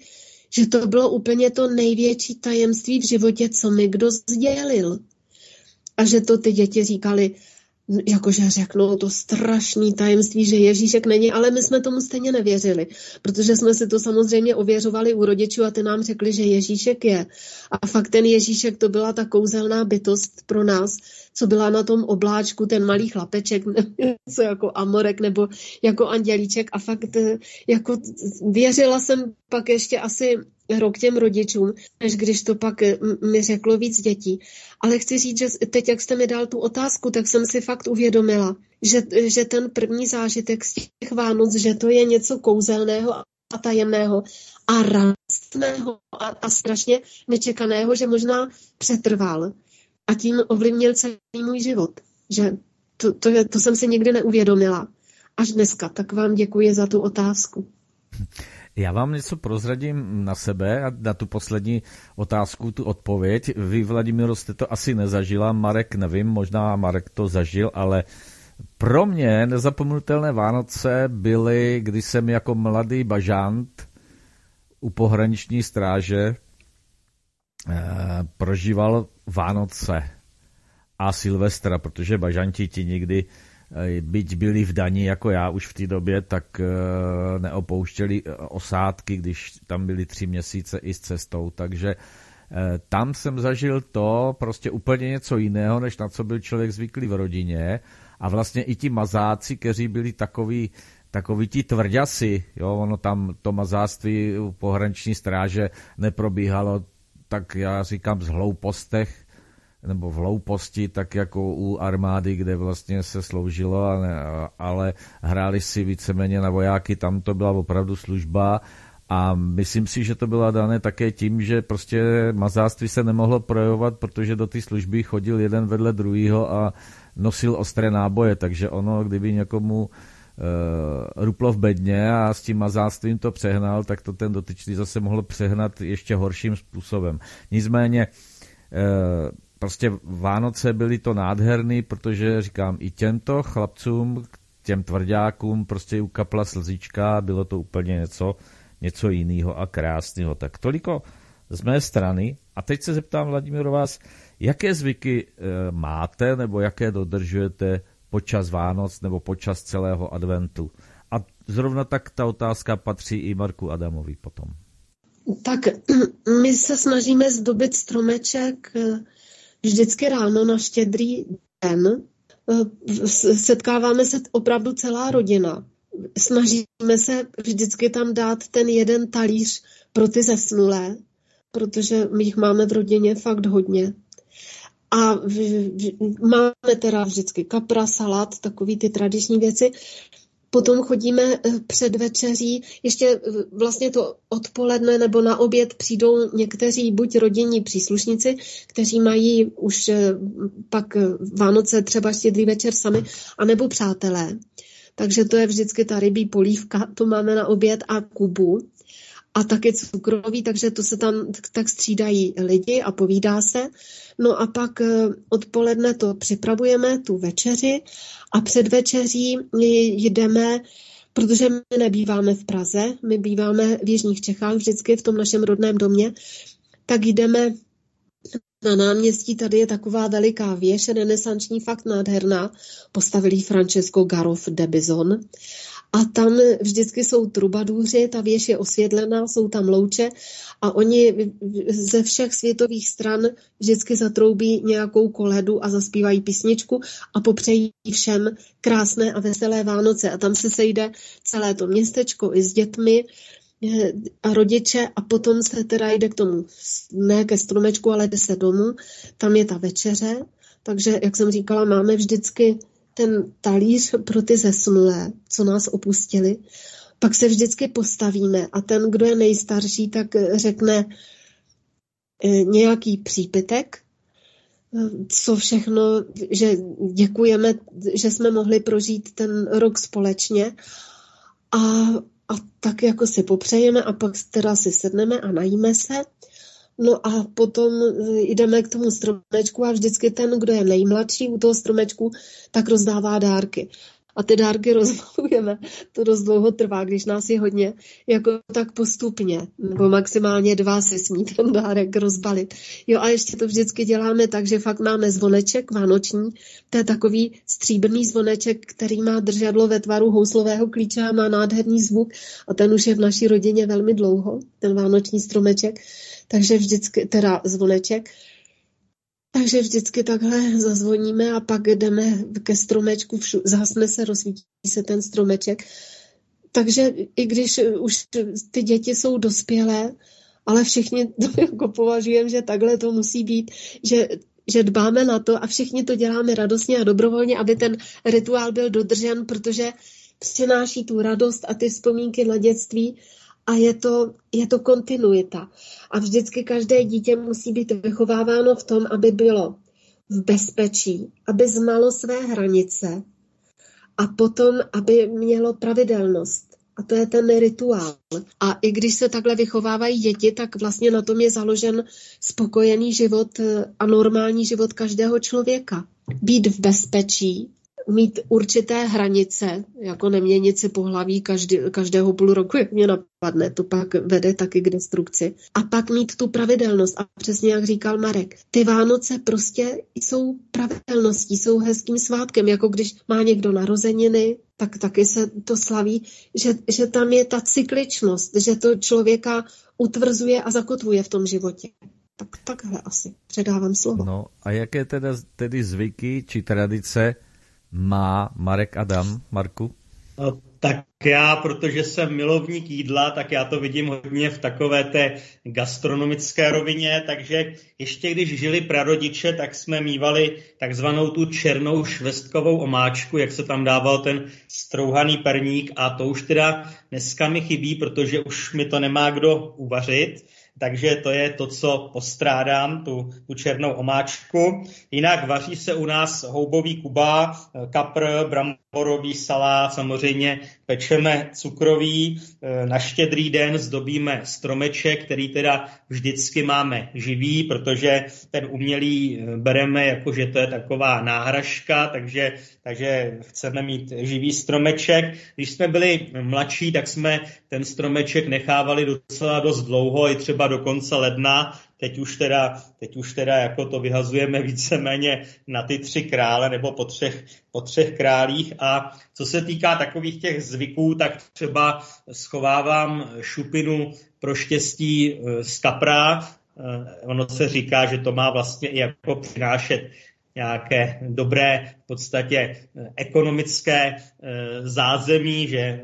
že to bylo úplně to největší tajemství v životě, co mi kdo sdělil. A že to ty děti říkali, jakože řeknou to strašný tajemství, že Ježíšek není, ale my jsme tomu stejně nevěřili, protože jsme si to samozřejmě ověřovali u rodičů a ty nám řekli, že Ježíšek je. A fakt ten Ježíšek to byla ta kouzelná bytost pro nás, co byla na tom obláčku, ten malý chlapeček, co jako amorek nebo jako andělíček a fakt eh, jako věřila jsem pak ještě asi rok těm rodičům, než když to pak eh, mi řeklo víc dětí. Ale chci říct, že teď, jak jste mi dal tu otázku, tak jsem si fakt uvědomila, že, že ten první zážitek z těch Vánoc, že to je něco kouzelného a tajemného a radostného a, a strašně nečekaného, že možná přetrval a tím ovlivnil celý můj život. Že to, to, to jsem si nikdy neuvědomila. Až dneska. Tak vám děkuji za tu otázku. Já vám něco prozradím na sebe a na tu poslední otázku, tu odpověď. Vy, Vladimíro, jste to asi nezažila, Marek nevím, možná Marek to zažil, ale pro mě nezapomenutelné Vánoce byly, když jsem jako mladý bažant u pohraniční stráže prožíval Vánoce a Silvestra, protože bažanti ti nikdy, eh, byť byli v daní jako já už v té době, tak eh, neopouštěli osádky, když tam byli tři měsíce i s cestou, takže tam jsem zažil to prostě úplně něco jiného, než na co byl člověk zvyklý v rodině. A vlastně i ti mazáci, kteří byli takový takový ti tvrďasy, jo, ono tam to mazáctví u pohraniční stráže neprobíhalo tak já říkám z hloupostech, nebo v hlouposti, tak jako u armády, kde vlastně se sloužilo, ale, hráli si víceméně na vojáky, tam to byla opravdu služba. A myslím si, že to byla dané také tím, že prostě mazáctví se nemohlo projevovat, protože do té služby chodil jeden vedle druhého a nosil ostré náboje, takže ono, kdyby někomu uh, ruplo v bedně a s tím mazáctvím to přehnal, tak to ten dotyčný zase mohl přehnat ještě horším způsobem. Nicméně uh, prostě Vánoce byly to nádherný, protože říkám, i těmto chlapcům, těm tvrdákům prostě ukapla slzička, bylo to úplně něco, něco jiného a krásného. Tak toliko z mé strany. A teď se zeptám, Vladimír, vás, jaké zvyky e, máte nebo jaké dodržujete počas Vánoc nebo počas celého adventu. A zrovna tak ta otázka patří i Marku Adamovi potom. Tak my se snažíme zdobit stromeček eh, vždycky ráno na štědrý den. Eh, setkáváme se opravdu celá rodina. Snažíme se vždycky tam dát ten jeden talíř pro ty zesnulé, protože my jich máme v rodině fakt hodně. A v, v, máme teda vždycky kapra, salát, takový ty tradiční věci. Potom chodíme eh, před večeří, ještě eh, vlastně to odpoledne nebo na oběd přijdou někteří buď rodinní příslušníci, kteří mají už eh, pak Vánoce třeba štědrý večer sami, anebo přátelé. Takže to je vždycky ta rybí polívka, to máme na oběd a kubu a taky cukroví, takže to se tam tak střídají lidi a povídá se. No a pak eh, odpoledne to připravujeme, tu večeři a před večeří jdeme protože my nebýváme v Praze, my býváme v Jižních Čechách, vždycky v tom našem rodném domě, tak jdeme na náměstí tady je taková veliká věž, renesanční, fakt nádherná. Postavili ji Francesco Garof de Bizon. A tam vždycky jsou trubaduři, ta věž je osvětlená, jsou tam louče a oni ze všech světových stran vždycky zatroubí nějakou koledu a zaspívají písničku a popřejí všem krásné a veselé Vánoce. A tam se sejde celé to městečko i s dětmi a rodiče a potom se teda jde k tomu, ne ke stromečku, ale jde se domů, tam je ta večeře, takže, jak jsem říkala, máme vždycky ten talíř pro ty zesnulé, co nás opustili, pak se vždycky postavíme a ten, kdo je nejstarší, tak řekne eh, nějaký přípitek, co všechno, že děkujeme, že jsme mohli prožít ten rok společně a, a tak jako si popřejeme a pak teda si sedneme a najíme se. No a potom eh, jdeme k tomu stromečku a vždycky ten, kdo je nejmladší u toho stromečku, tak rozdává dárky a ty dárky rozbalujeme. To dost dlouho trvá, když nás je hodně, jako tak postupně, nebo maximálně dva se smí ten dárek rozbalit. Jo a ještě to vždycky děláme tak, že fakt máme zvoneček vánoční, to je takový stříbrný zvoneček, který má držadlo ve tvaru houslového klíče a má nádherný zvuk a ten už je v naší rodině velmi dlouho, ten vánoční stromeček, takže vždycky, teda zvoneček, takže vždycky takhle zazvoníme a pak jdeme ke stromečku, zhasne se, rozsvítí se ten stromeček. Takže i když už ty děti jsou dospělé, ale všichni to jako považujeme, že takhle to musí být, že, že dbáme na to a všichni to děláme radostně a dobrovolně, aby ten rituál byl dodržen, protože přináší tu radost a ty vzpomínky na dětství a je to, je to kontinuita. A vždycky každé dítě musí být vychováváno v tom, aby bylo v bezpečí, aby znalo své hranice a potom, aby mělo pravidelnost. A to je ten rituál. A i když se takhle vychovávají děti, tak vlastně na tom je založen spokojený život a normální život každého člověka. Být v bezpečí, mít určité hranice, jako neměnit si pohlaví každý, každého půl roku, jak mě napadne, to pak vede taky k destrukci. A pak mít tu pravidelnost. A přesně jak říkal Marek, ty Vánoce prostě jsou pravidelností, jsou hezkým svátkem, jako když má někdo narozeniny, tak taky se to slaví, že, že tam je ta cykličnost, že to člověka utvrzuje a zakotvuje v tom životě. Tak takhle asi předávám slovo. No a jaké teda, tedy zvyky či tradice má Marek Adam. Marku? No, tak já, protože jsem milovník jídla, tak já to vidím hodně v takové té gastronomické rovině, takže ještě když žili prarodiče, tak jsme mývali takzvanou tu černou švestkovou omáčku, jak se tam dával ten strouhaný perník a to už teda dneska mi chybí, protože už mi to nemá kdo uvařit takže to je to, co postrádám, tu, tu černou omáčku. Jinak vaří se u nás houbový kuba, kapr, bramborový salát, samozřejmě pečeme cukrový, e, na štědrý den zdobíme stromeček, který teda vždycky máme živý, protože ten umělý e, bereme jako, že to je taková náhražka, takže, takže chceme mít živý stromeček. Když jsme byli mladší, tak jsme ten stromeček nechávali docela dost dlouho, i třeba do konce ledna, Teď už teda, teď už teda jako to vyhazujeme víceméně na ty tři krále nebo po třech, po třech králích. A co se týká takových těch zvyků, tak třeba schovávám šupinu pro štěstí eh, z kapra. Eh, ono se říká, že to má vlastně i jako přinášet nějaké dobré, v podstatě eh, ekonomické zázemí, že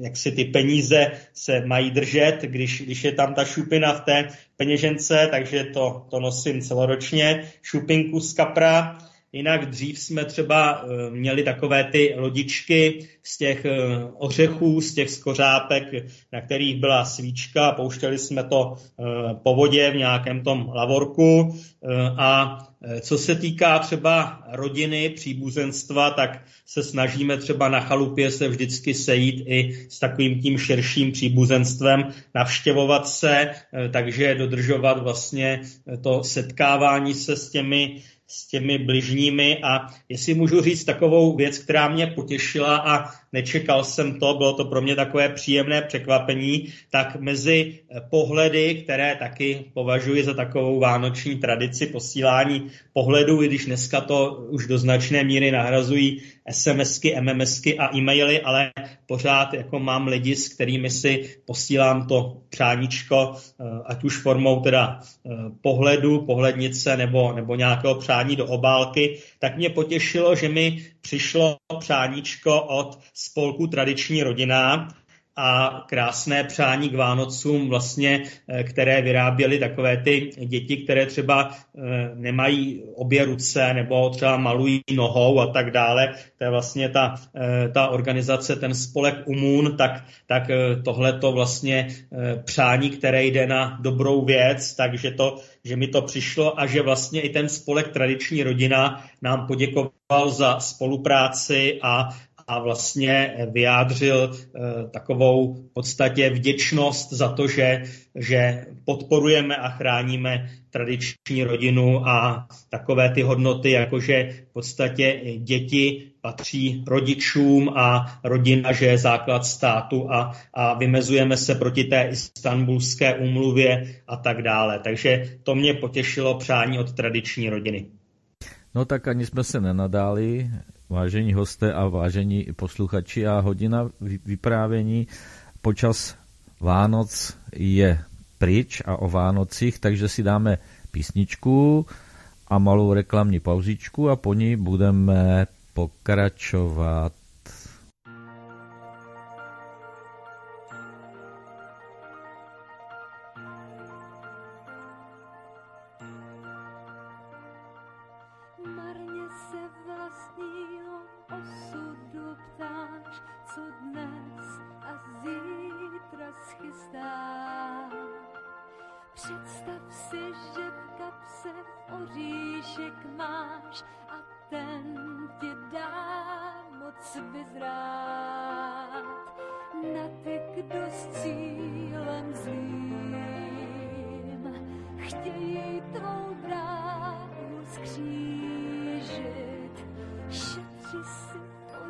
jak si ty peníze se mají držet, když, když je tam ta šupina v té peněžence, takže to, to nosím celoročně, šupinku z kapra. Jinak dřív jsme třeba eh, měli takové ty lodičky z těch eh, ořechů, z těch skořápek, na kterých byla svíčka, pouštěli jsme to eh, po vodě v nějakém tom lavorku. A co se týká třeba rodiny, příbuzenstva, tak se snažíme třeba na chalupě se vždycky sejít i s takovým tím širším příbuzenstvem, navštěvovat se, takže dodržovat vlastně to setkávání se s těmi s těmi bližními a jestli můžu říct takovou věc, která mě potěšila a nečekal jsem to, bylo to pro mě takové příjemné překvapení, tak mezi pohledy, které taky považuji za takovou vánoční tradici posílání pohledů, i když dneska to už do značné míry nahrazují SMSky, MMSky a e-maily, ale pořád jako mám lidi, s kterými si posílám to přáníčko, eh, ať už formou teda eh, pohledu, pohlednice nebo, nebo nějakého přání do obálky, tak mě potěšilo, že mi přišlo přáníčko od spolku Tradiční rodina, a krásné přání k Vánocům, vlastně, eh, které vyráběly takové ty děti, které třeba eh, nemají obě ruce nebo třeba malují nohou a tak dále. To je vlastně ta, eh, ta organizace, ten spolek Umun, tak, tak tohle to vlastně přání, které jde na dobrou věc, takže to, že mi to přišlo a že vlastně i ten spolek Tradiční rodina nám poděkoval za spolupráci a a vlastně vyjádřil eh, takovou v podstatě vděčnost za to, že, že podporujeme a chráníme tradiční rodinu a takové ty hodnoty, jakože v podstatě děti patří rodičům a rodina, že je základ státu a, a vymezujeme se proti té istanbulské úmluvě a tak dále. Takže to mě potěšilo přání od tradiční rodiny. No tak ani jsme se nenadáli. Vážení hosté a vážení posluchači a hodina vyprávění počas Vánoc je pryč a o Vánocích, takže si dáme písničku a malou reklamní pauzičku a po ní budeme pokračovat.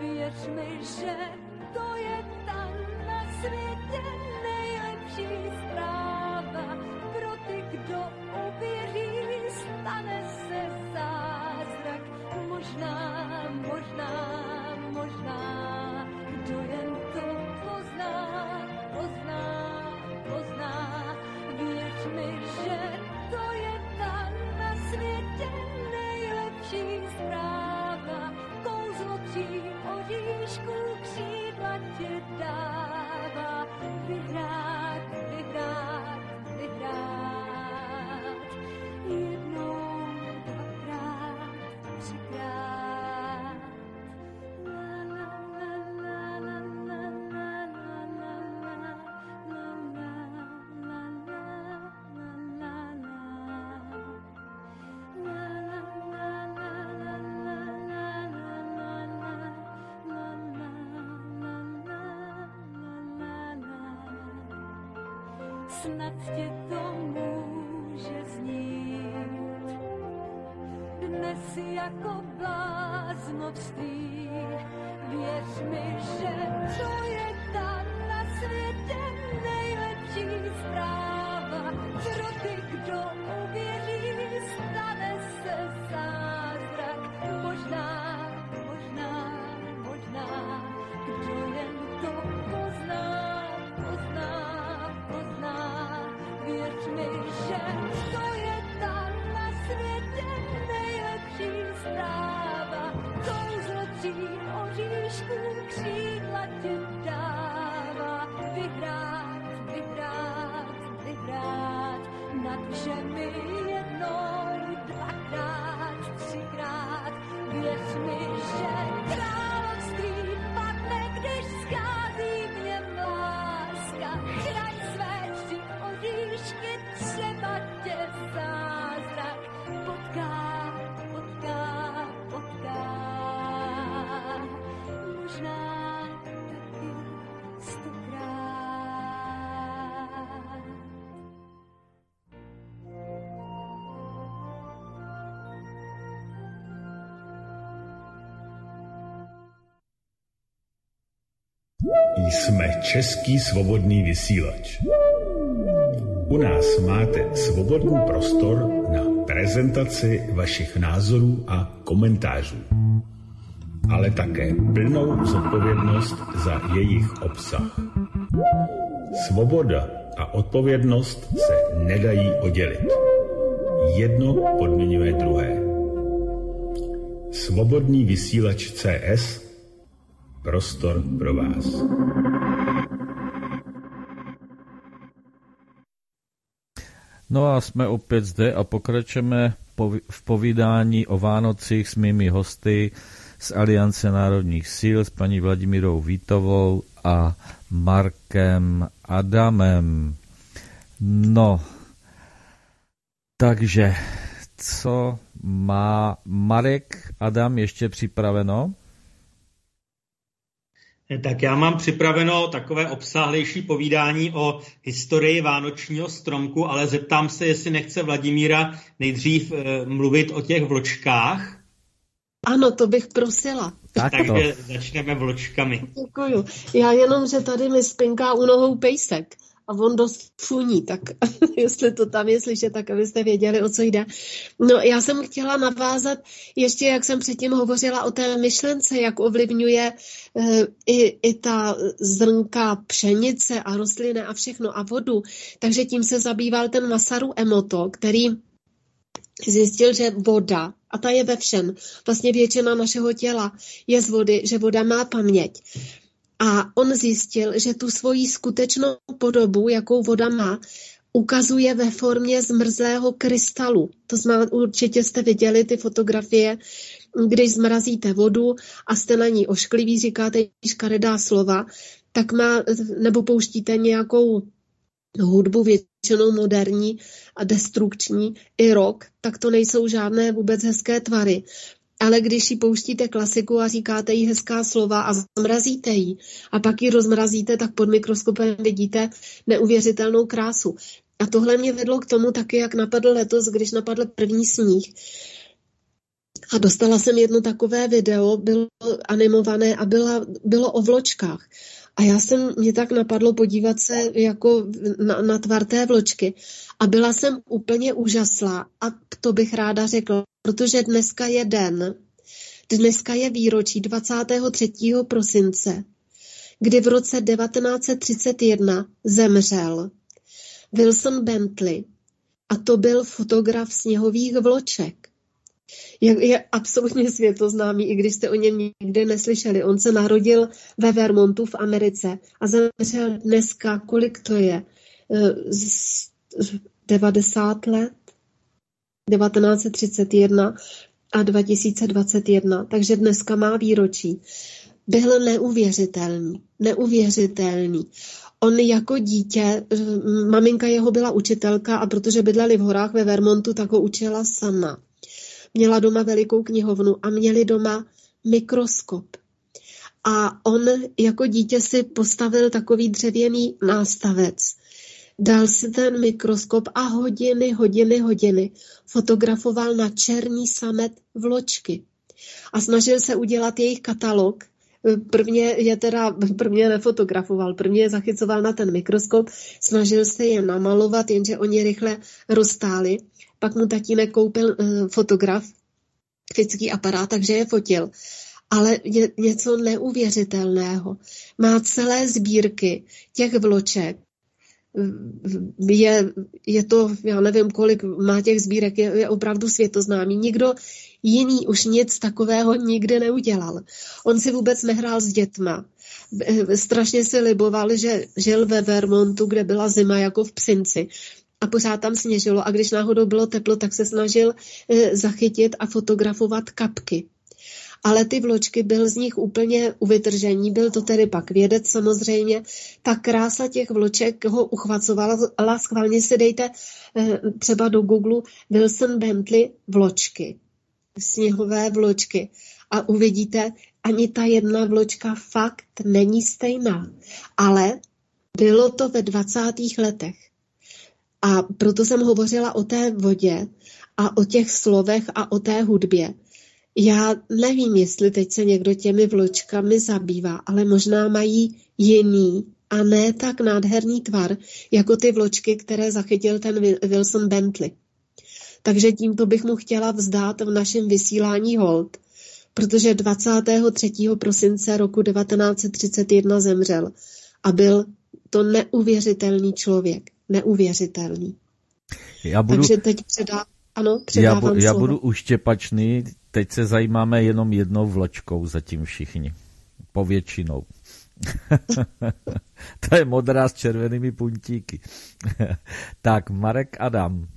Věšme, že to je ta na světě nejlepší zpráva. Pro ty, kdo uvěří, stane se zázrak Možná, možná. Tě to může znít. Dnes jako bláznovství, věř mi, že to je ta na světě nejlepší zpráva. Pro ty, kdo Jsme Český svobodný vysílač. U nás máte svobodný prostor na prezentaci vašich názorů a komentářů, ale také plnou zodpovědnost za jejich obsah. Svoboda a odpovědnost se nedají oddělit. Jedno podmiňuje druhé. Svobodný vysílač CS Prostor pro vás. No a jsme opět zde a pokračujeme v povídání o Vánocích s mými hosty z Aliance národních sil, s paní Vladimírou Vítovou a Markem Adamem. No, takže co má Marek Adam ještě připraveno? Tak já mám připraveno takové obsáhlejší povídání o historii Vánočního stromku, ale zeptám se, jestli nechce Vladimíra nejdřív e, mluvit o těch vločkách. Ano, to bych prosila. Tak to. Takže začneme vločkami. Děkuju. Já jenom, že tady mi spinká u nohou pejsek a on dost funí, tak jestli to tam je slyšet, tak abyste věděli, o co jde. No, já jsem chtěla navázat ještě, jak jsem předtím hovořila o té myšlence, jak ovlivňuje e, i, i ta zrnka pšenice a rostliny a všechno a vodu. Takže tím se zabýval ten Masaru Emoto, který zjistil, že voda, a ta je ve všem, vlastně většina našeho těla je z vody, že voda má paměť. A on zjistil, že tu svoji skutečnou podobu, jakou voda má, ukazuje ve formě zmrzlého krystalu. To znamená, určitě jste viděli ty fotografie, když zmrazíte vodu a jste na ní ošklivý, říkáte škaredá slova, tak má, nebo pouštíte nějakou hudbu většinou moderní a destrukční i rok, tak to nejsou žádné vůbec hezké tvary. Ale když ji pouštíte klasiku a říkáte jí hezká slova a zmrazíte ji a pak ji rozmrazíte, tak pod mikroskopem vidíte neuvěřitelnou krásu. A tohle mě vedlo k tomu taky, jak napadl letos, když napadl první sníh. A dostala jsem jedno takové video, bylo animované a byla, bylo o vločkách. A já jsem, mě tak napadlo podívat se jako na, na tvar té vločky. A byla jsem úplně úžaslá. A to bych ráda řekla, protože dneska je den, dneska je výročí 23. prosince, kdy v roce 1931 zemřel Wilson Bentley a to byl fotograf sněhových vloček. Je, je absolutně světoznámý, i když jste o něm nikdy neslyšeli. On se narodil ve Vermontu v Americe a zemřel dneska, kolik to je? 90 let? 1931 a 2021, takže dneska má výročí. Byl neuvěřitelný, neuvěřitelný. On jako dítě, maminka jeho byla učitelka a protože bydleli v horách ve Vermontu, tak ho učila sama. Měla doma velikou knihovnu a měli doma mikroskop. A on jako dítě si postavil takový dřevěný nástavec Dal si ten mikroskop a hodiny, hodiny, hodiny fotografoval na černý samet vločky. A snažil se udělat jejich katalog. Prvně je teda, prvně nefotografoval, prvně je zachycoval na ten mikroskop, snažil se je namalovat, jenže oni rychle roztáli. Pak mu tatínek koupil uh, fotograf, fyzický aparát, takže je fotil. Ale je něco neuvěřitelného. Má celé sbírky těch vloček je, je to, já nevím, kolik má těch sbírek, je, je opravdu světoznámý. Nikdo jiný už nic takového nikdy neudělal. On si vůbec nehrál s dětma. Strašně si liboval, že žil ve Vermontu, kde byla zima jako v Psinci a pořád tam sněžilo a když náhodou bylo teplo, tak se snažil eh, zachytit a fotografovat kapky ale ty vločky byl z nich úplně uvytržení, byl to tedy pak vědec samozřejmě. Ta krása těch vloček ho uchvacovala, schválně si dejte eh, třeba do Google Wilson Bentley vločky, sněhové vločky a uvidíte, ani ta jedna vločka fakt není stejná. Ale bylo to ve 20. letech. A proto jsem hovořila o té vodě a o těch slovech a o té hudbě, Já nevím, jestli teď se někdo těmi vločkami zabývá, ale možná mají jiný a ne tak nádherný tvar, jako ty vločky, které zachytil ten Wilson Bentley. Takže tímto bych mu chtěla vzdát v našem vysílání hold, protože 23. prosince roku 1931 zemřel a byl to neuvěřitelný člověk. Neuvěřitelný. Já budu, Takže teď předá, ano, já, předávám bu, já slovo. budu uštěpačný, teď se zajímáme jenom jednou vločkou zatím všichni. Povětšinou. to je modrá s červenými puntíky. tak, Marek Adam.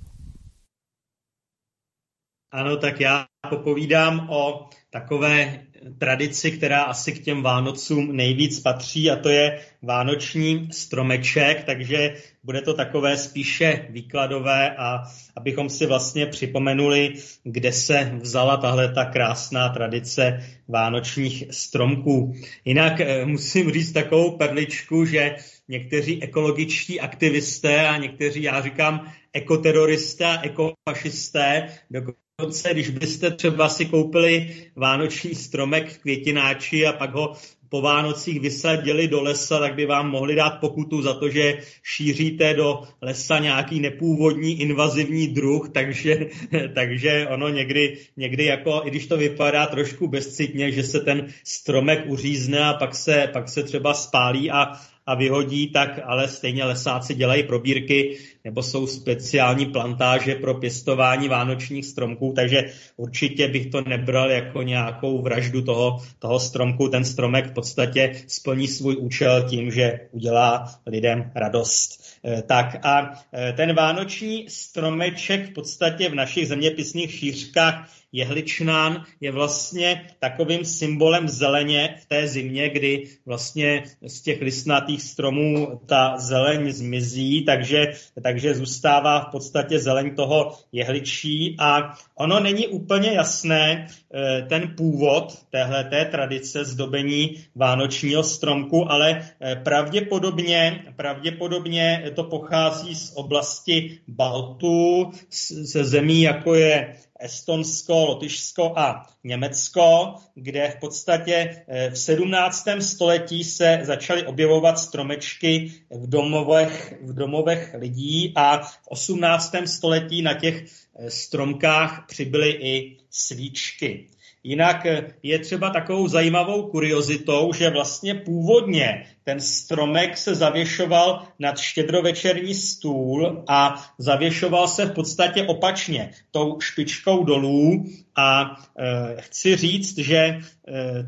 Ano, tak já popovídám o takové tradici, která asi k těm Vánocům nejvíc patří a to je vánoční stromeček, takže bude to takové spíše výkladové a abychom si vlastně připomenuli, kde se vzala tahle ta krásná tradice vánočních stromků. Jinak eh, musím říct takovou perličku, že někteří ekologičtí aktivisté a někteří, já říkám, ekoteroristé a ekofašisté, dokonce když byste třeba si koupili vánoční stromek v květináči a pak ho po Vánocích vysadili do lesa, tak by vám mohli dát pokutu za to, že šíříte do lesa nějaký nepůvodní invazivní druh, takže, takže ono někdy, někdy jako, i když to vypadá trošku bezcitně, že se ten stromek uřízne a pak se, pak se třeba spálí a, a vyhodí, tak ale stejně lesáci dělají probírky nebo jsou speciální plantáže pro pěstování vánočních stromků, takže určitě bych to nebral jako nějakou vraždu toho, toho stromku. Ten stromek v podstatě splní svůj účel tím, že udělá lidem radost. Eh, Tak a eh, ten vánoční stromeček v podstatě v našich zeměpisných šířkách jehličnán je vlastně takovým symbolem zeleně v té zimě, kdy vlastně z těch listnatých stromů ta zeleň zmizí, takže, takže zůstává v podstatě zeleň toho jehličí. A ono není úplně jasné eh, ten původ téhleté tradice zdobení vánočního stromku, ale eh, pravděpodobně, pravděpodobně to pochází z oblasti Baltu, ze zemí jako je Estonsko, Lotyšsko a Německo, kde v podstatě eh, v 17. století se začaly objevovat stromečky v domovech, v domovech lidí a v 18. století na těch eh, stromkách přibyly i svíčky. Jinak eh, je třeba takovou zajímavou kuriozitou, že vlastně původně ten stromek se zavěšoval nad štědrovečerní stůl a zavěšoval se v podstatě opačně, tou špičkou dolů. A e, chci říct, že e,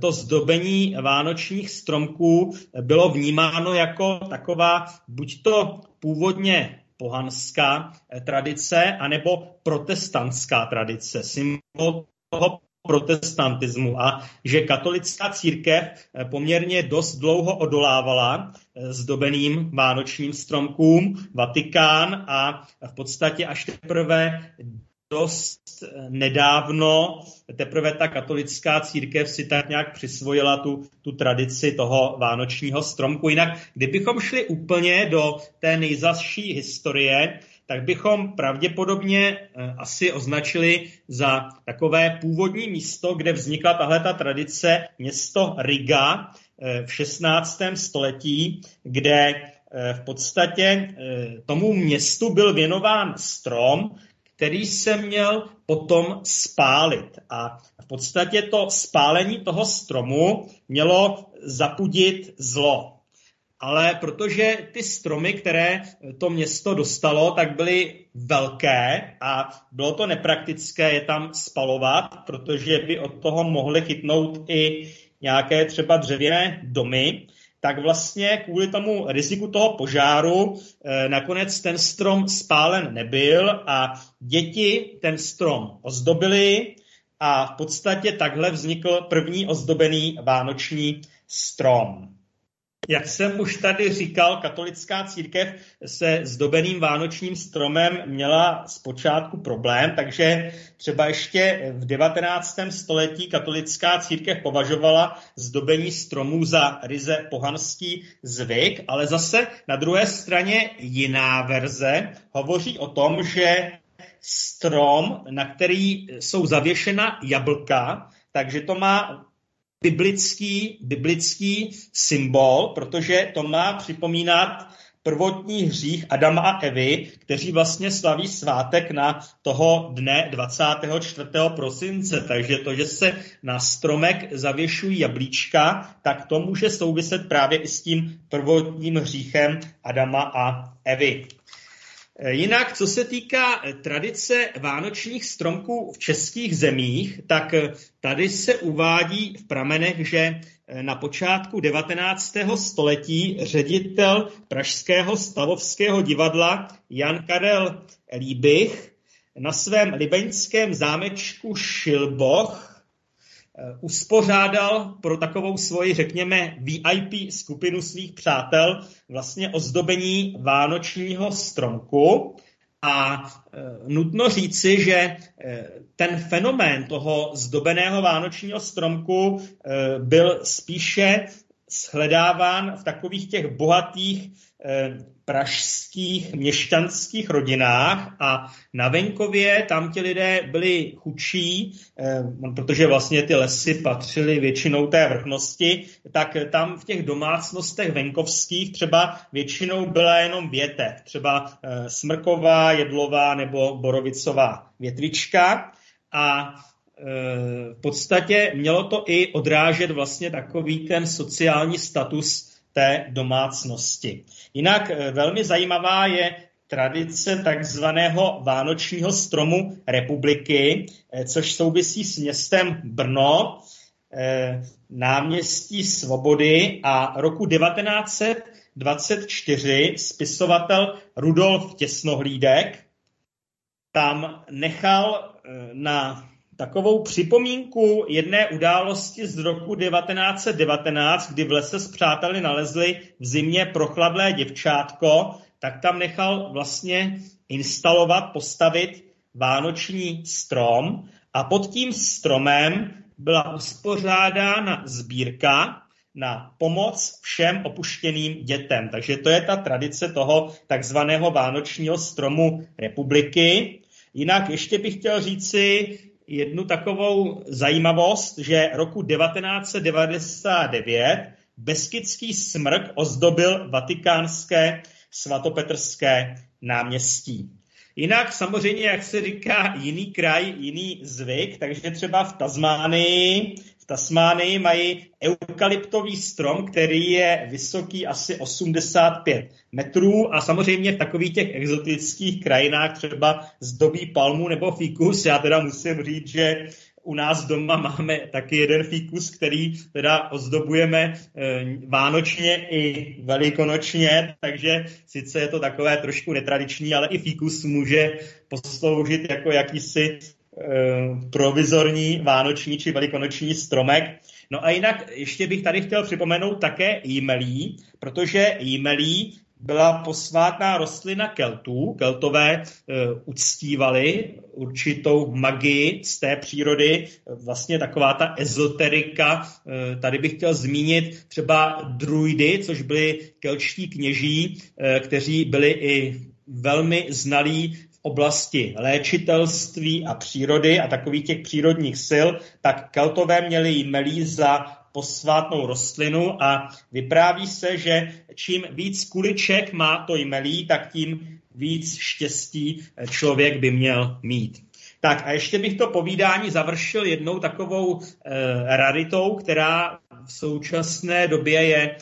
to zdobení vánočních stromků bylo vnímáno jako taková buď to původně pohanská tradice, anebo protestantská tradice, symbol toho protestantismu a že katolická církev eh, poměrně dost dlouho odolávala eh, zdobeným vánočním stromkům, Vatikán a v podstatě až teprve dost eh, nedávno teprve ta katolická církev si tak nějak přisvojila tu, tu tradici toho vánočního stromku. Jinak, kdybychom šli úplně do té nejzasší historie, tak bychom pravděpodobně eh, asi označili za takové původní místo, kde vznikla tahle ta tradice město Riga eh, v 16. století, kde eh, v podstatě tomu městu byl věnován strom, který se měl potom spálit. A v podstatě to spálení toho stromu mělo zapudit zlo. Ale protože ty stromy, které to město dostalo, tak byly velké a bylo to nepraktické je tam spalovat, protože by od toho mohly chytnout i nějaké třeba dřevěné domy, tak vlastně kvůli tomu riziku toho požáru eh, nakonec ten strom spálen nebyl a děti ten strom ozdobili a v podstatě takhle vznikl první ozdobený vánoční strom. Jak jsem už tady říkal, katolická církev se zdobeným vánočním stromem měla zpočátku problém, takže třeba ještě v 19. století katolická církev považovala zdobení stromů za ryze pohanský zvyk, ale zase na druhé straně jiná verze hovoří o tom, že strom, na který jsou zavěšena jablka, takže to má biblický, biblický symbol, protože to má připomínat prvotní hřích Adama a Evy, kteří vlastně slaví svátek na toho dne 24. prosince. Takže to, že se na stromek zavěšují jablíčka, tak to může souviset právě i s tím prvotním hříchem Adama a Evy. Jinak, co se týká tradice vánočních stromků v českých zemích, tak tady se uvádí v pramenech, že na počátku 19. století ředitel Pražského stavovského divadla Jan Karel Líbych na svém libeňském zámečku Šilboch uspořádal pro takovou svoji, řekněme, VIP skupinu svých přátel vlastně ozdobení vánočního stromku. A e, nutno říci, že e, ten fenomén toho zdobeného vánočního stromku byl spíše shledáván v takových těch bohatých pražských měšťanských rodinách a na venkově tam ti lidé byli chudší, eh, protože vlastně ty lesy patřily většinou té vrchnosti, tak tam v těch domácnostech venkovských třeba většinou byla jenom větev, třeba eh, smrková, jedlová nebo borovicová větvička. A eh, v podstatě mělo to i odrážet vlastně takový ten sociální status té domácnosti. Jinak eh, velmi zajímavá je tradice takzvaného vánočního stromu republiky, eh, což souvisí s městem Brno, eh, náměstí Svobody a roku 1924 spisovatel Rudolf Těsnohlídek tam nechal na takovou připomínku jedné události z roku 1919, kdy v lese s přáteli nalezli v zimě prochladlé děvčátko, tak tam nechal vlastně instalovat, postavit vánoční strom a pod tím stromem byla uspořádána sbírka na pomoc všem opuštěným dětem. Takže to je ta tradice toho takzvaného vánočního stromu republiky. Jinak ještě bych chtěl říci, jednu takovou zajímavost, že roku 1999 Beskidský smrk ozdobil vatikánské svatopetrské náměstí. Jinak samozřejmě, jak se říká, jiný kraj, jiný zvyk, takže třeba v Tasmánii v Tasmánii mají eukalyptový strom, který je vysoký asi 85 metrů a samozřejmě v takových těch exotických krajinách třeba zdobí palmu nebo fíkus. Já teda musím říct, že u nás doma máme taky jeden fíkus, který teda ozdobujeme e, vánočně i velikonočně, takže sice je to takové trošku netradiční, ale i fíkus může posloužit jako jakýsi Eh, provizorní vánoční či velikonoční stromek. No a jinak ještě bych tady chtěl připomenout také jímelí, protože jímelí byla posvátná rostlina Keltů. Keltové e, uctívali určitou magii z té přírody, vlastně taková ta ezoterika. E, tady bych chtěl zmínit třeba druidy, což byli kelčtí kněží, kteří byli i velmi znalí oblasti léčitelství a přírody a takových těch přírodních sil, tak Keltové měli jmelí za posvátnou rostlinu a vypráví se, že čím víc kuliček má to jmelí, tak tím víc štěstí člověk by měl mít. Tak a ještě bych to povídání završil jednou takovou e, raritou, která v současné době je e,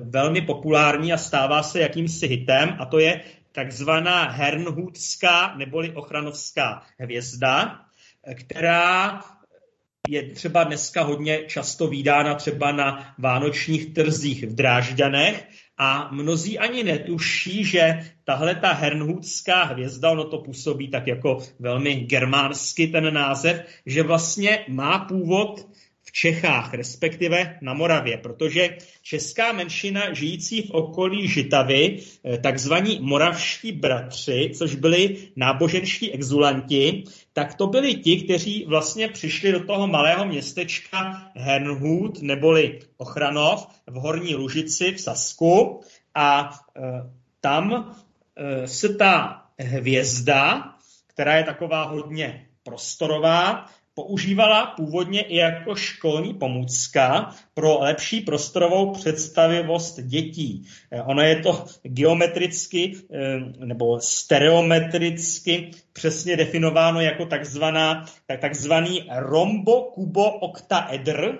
velmi populární a stává se jakýmsi hitem, a to je takzvaná Hernhutská neboli ochranovská hvězda, která je třeba dneska hodně často výdána třeba na vánočních trzích v Drážďanech a mnozí ani netuší, že tahle ta Hernhutská hvězda, ono to působí tak jako velmi germánsky ten název, že vlastně má původ v Čechách, respektive na Moravě, protože česká menšina žijící v okolí Žitavy, eh, takzvaní moravští bratři, což byli náboženští exulanti, tak to byli ti, kteří vlastně přišli do toho malého městečka Hernhut, neboli Ochranov, v Horní Lužici v Sasku a e, tam e, se ta hvězda, která je taková hodně prostorová, používala původně i jako školní pomůcka pro lepší prostorovou představivost dětí. Eh, ono je to geometricky eh, nebo stereometricky přesně definováno jako takzvaná, takzvaný rombo-kubo-oktaedr,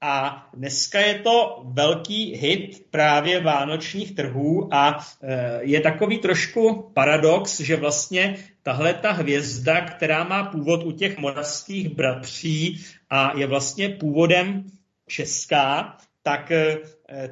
a dneska je to velký hit právě vánočních trhů a e, je takový trošku paradox, že vlastně tahle ta hvězda, která má původ u těch moravských bratří a je vlastně původem česká, tak, e,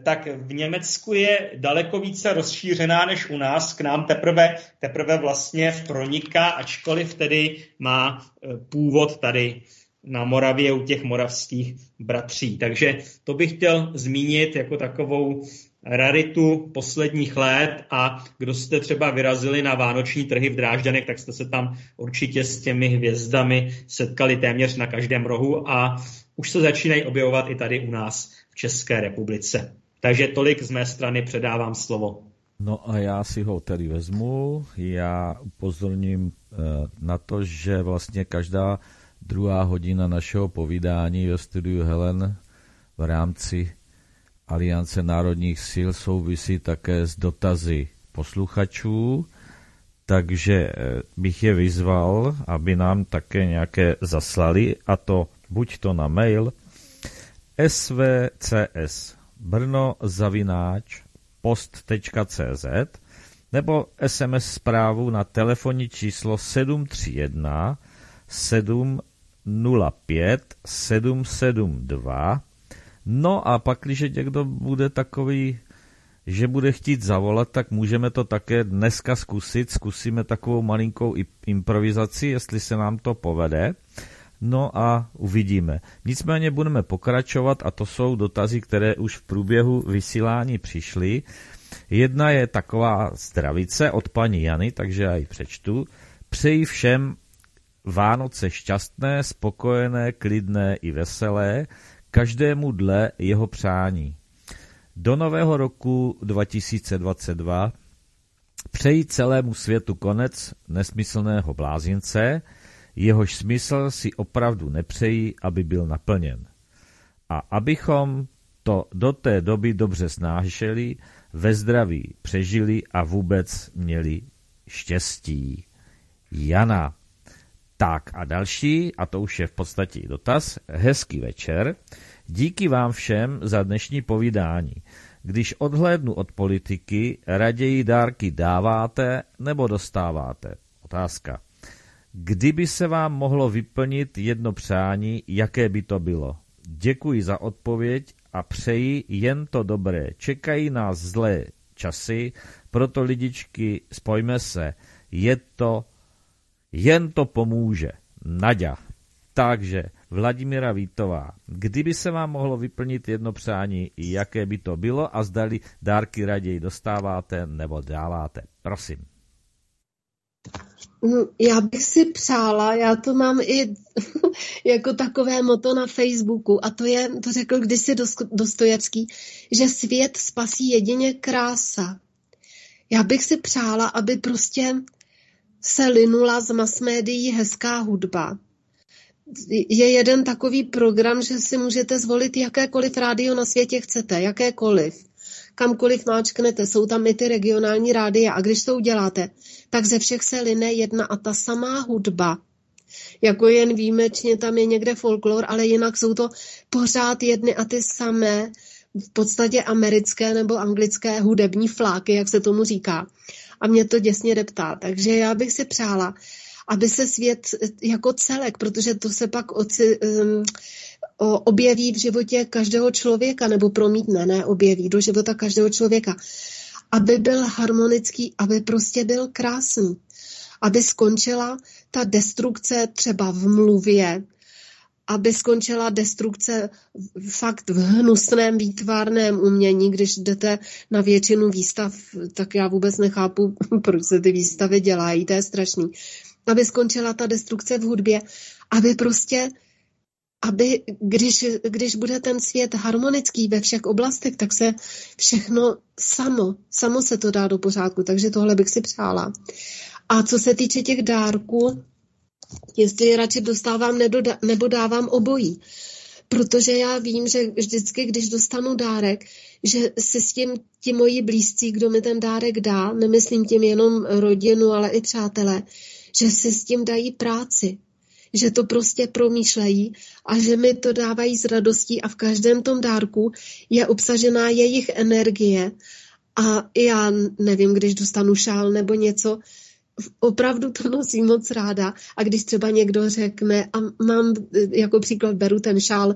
tak v Německu je daleko více rozšířená než u nás. K nám teprve, teprve vlastně proniká, ačkoliv tedy má e, původ tady na Moravě u těch moravských bratří. Takže to bych chtěl zmínit jako takovou raritu posledních let a kdo jste třeba vyrazili na vánoční trhy v Drážďanech, tak jste se tam určitě s těmi hvězdami setkali téměř na každém rohu a už se začínají objevovat i tady u nás v České republice. Takže tolik z mé strany předávám slovo. No a já si ho tedy vezmu. Já upozorním eh, na to, že vlastně každá druhá hodina našeho povídání ve studiu Helen v rámci Aliance národních sil souvisí také s dotazy posluchačů, takže eh, bych je vyzval, aby nám také nějaké zaslali, a to buď to na mail svcs brno zavináč post.cz nebo SMS zprávu na telefonní číslo 731 7 05 772. No a pak, když někdo bude takový, že bude chtít zavolat, tak můžeme to také dneska zkusit. Zkusíme takovou malinkou improvizaci, jestli se nám to povede. No a uvidíme. Nicméně budeme pokračovat a to jsou dotazy, které už v průběhu vysílání přišly. Jedna je taková zdravice od paní Jany, takže já ji přečtu. Přeji všem Vánoce šťastné, spokojené, klidné i veselé, každému dle jeho přání. Do nového roku 2022 přeji celému světu konec nesmyslného blázince, jehož smysl si opravdu nepřejí, aby byl naplněn. A abychom to do té doby dobře snášeli, ve zdraví přežili a vůbec měli štěstí. Jana. Tak a další, a to už je v podstatě dotaz, hezký večer. Díky vám všem za dnešní povídání. Když odhlédnu od politiky, raději dárky dáváte nebo dostáváte? Otázka. Kdyby se vám mohlo vyplnit jedno přání, jaké by to bylo? Děkuji za odpověď a přeji jen to dobré. Čekají nás zlé časy, proto lidičky, spojme se. Je to jen to pomůže. Naďa. Takže Vladimíra Vítová, kdyby se vám mohlo vyplnit jedno přání, jaké by to bylo a zdali dárky raději dostáváte nebo dáváte. Prosím. No, já bych si přála, já to mám i jako takové moto na Facebooku a to je, to řekl kdysi Dostojevský, že svět spasí jedině krása. Já bych si přála, aby prostě se linula z mass médií hezká hudba. Je jeden takový program, že si můžete zvolit jakékoliv rádio na světě chcete, jakékoliv. Kamkoliv máčknete, jsou tam i ty regionální rádia a když to uděláte, tak ze všech se line jedna a ta samá hudba. Jako jen výjimečně tam je někde folklor, ale jinak jsou to pořád jedny a ty samé, v podstatě americké nebo anglické hudební fláky, jak se tomu říká a mě to děsně deptá. Takže já bych si přála, aby se svět jako celek, protože to se pak oci, um, objeví v životě každého člověka, nebo promítne, ne objeví do života každého člověka, aby byl harmonický, aby prostě byl krásný, aby skončila ta destrukce třeba v mluvě, aby skončila destrukce fakt v hnusném výtvarném umění, když jdete na většinu výstav, tak já vůbec nechápu, proč se ty výstavy dělají, to je strašný. Aby skončila ta destrukce v hudbě, aby prostě aby když, když bude ten svět harmonický ve všech oblastech, tak se všechno samo, samo se to dá do pořádku, takže tohle bych si přála. A co se týče těch dárků, jestli radši dostávám nebo dávám obojí. Protože já vím, že vždycky, když dostanu dárek, že se s tím ti moji blízcí, kdo mi ten dárek dá, nemyslím tím jenom rodinu, ale i přátelé, že se s tím dají práci, že to prostě promýšlejí a že mi to dávají s radostí a v každém tom dárku je obsažená jejich energie a já nevím, když dostanu šál nebo něco, opravdu to nosím moc ráda. A když třeba někdo řekne, a mám, jako příklad beru ten šál,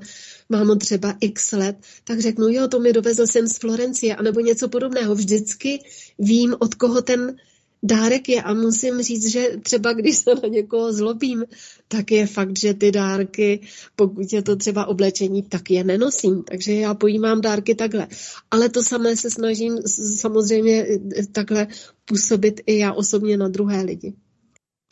mám ho třeba x let, tak řeknu, jo, to mi dovezl jsem z Florencie, anebo něco podobného. Vždycky vím, od koho ten dárek je a musím říct, že třeba když se na někoho zlobím, tak je fakt, že ty dárky, pokud je to třeba oblečení, tak je nenosím. Takže já pojímám dárky takhle. Ale to samé se snažím samozřejmě takhle působit i já osobně na druhé lidi.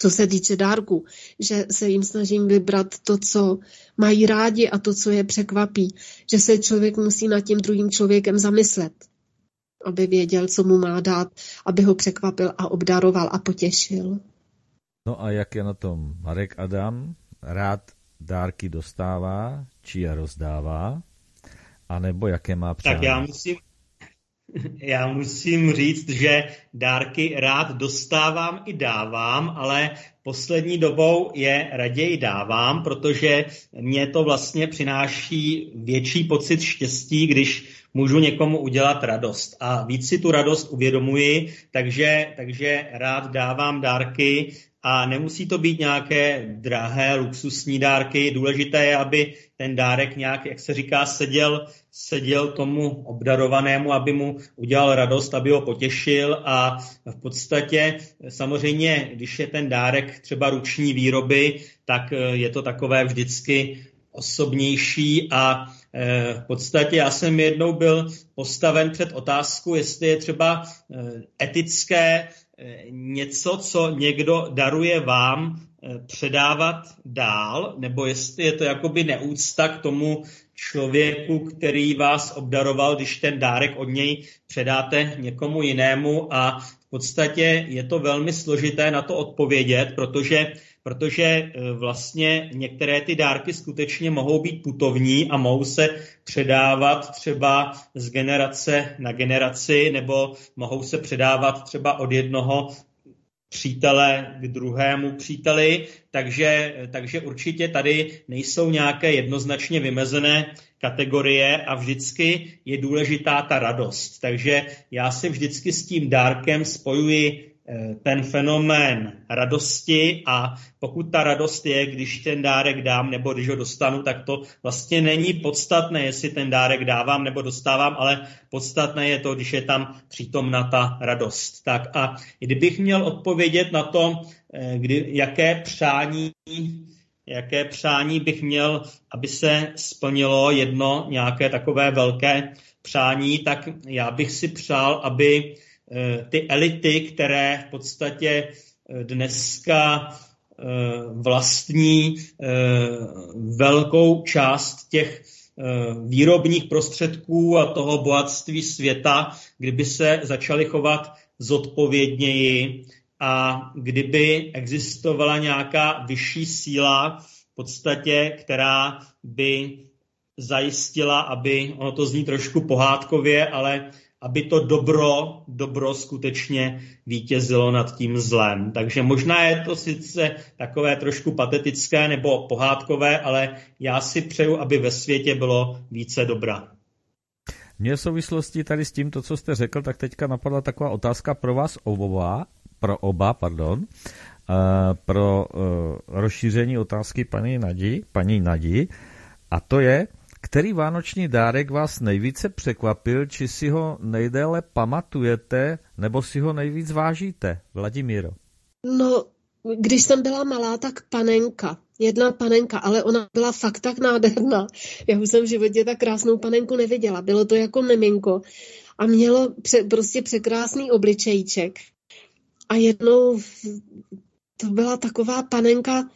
Co se týče dárku, že se jim snažím vybrat to, co mají rádi a to, co je překvapí. Že se člověk musí nad tím druhým člověkem zamyslet aby věděl, co mu má dát, aby ho překvapil a obdaroval a potěšil. No a jak je na tom Marek Adam? Rád dárky dostává, či je rozdává? A nebo jaké má přání? Tak já musím, já musím říct, že dárky rád dostávám i dávám, ale poslední dobou je raději dávám, protože mě to vlastně přináší větší pocit štěstí, když můžu někomu udělat radost. A víc si tu radost uvědomuji, takže, takže rád dávám dárky a nemusí to být nějaké drahé, luxusní dárky. Důležité je, aby ten dárek nějak, jak se říká, seděl, seděl tomu obdarovanému, aby mu udělal radost, aby ho potěšil a v podstatě samozřejmě, když je ten dárek třeba ruční výroby, tak je to takové vždycky osobnější a Eh, v podstatě já jsem jednou byl postaven před otázku, jestli je třeba eh, etické eh, něco, co někdo daruje vám, předávat dál, nebo jestli je to jakoby neúcta k tomu člověku, který vás obdaroval, když ten dárek od něj předáte někomu jinému? A v podstatě je to velmi složité na to odpovědět, protože protože e, vlastně některé ty dárky skutečně mohou být putovní a mohou se předávat třeba z generace na generaci, nebo mohou se předávat třeba od jednoho přítele k druhému příteli, takže, takže určitě tady nejsou nějaké jednoznačně vymezené kategorie a vždycky je důležitá ta radost. Takže já se vždycky s tím dárkem spojuji ten fenomén radosti a pokud ta radost je, když ten dárek dám nebo když ho dostanu, tak to vlastně není podstatné, jestli ten dárek dávám nebo dostávám, ale podstatné je to, když je tam přítomna ta radost. Tak a kdybych měl odpovědět na to, eh, kdy, jaké přání jaké přání bych měl, aby se splnilo jedno nějaké takové velké přání, tak já bych si přál, aby Eh, ty elity, které v podstatě eh, dneska eh, vlastní velkou část těch výrobních prostředků a toho bohatství světa, kdyby se začaly chovat zodpovědněji a kdyby existovala nějaká vyšší síla, v podstatě, která by zajistila, aby, ono to zní trošku pohádkově, ale aby to dobro, dobro skutečně vítězilo nad tím zlem. Takže možná je to sice takové trošku patetické nebo pohádkové, ale já si přeju, aby ve světě bylo více dobra. Mně v souvislosti tady s tímto, co jste řekl, tak teďka napadla taková otázka pro vás oba, pro oba, pardon, uh, pro uh, rozšíření otázky paní Nadi, paní Nadi, a to je, který vánoční dárek vás nejvíce překvapil, či si ho nejdéle pamatujete, nebo si ho nejvíc vážíte? Vladimíro. No, když jsem byla malá, tak panenka. Jedna panenka, ale ona byla fakt tak nádherná. Já už jsem v životě tak krásnou panenku neviděla. Bylo to jako miminko a mělo pře- prostě překrásný obličejček. A jednou to byla taková panenka,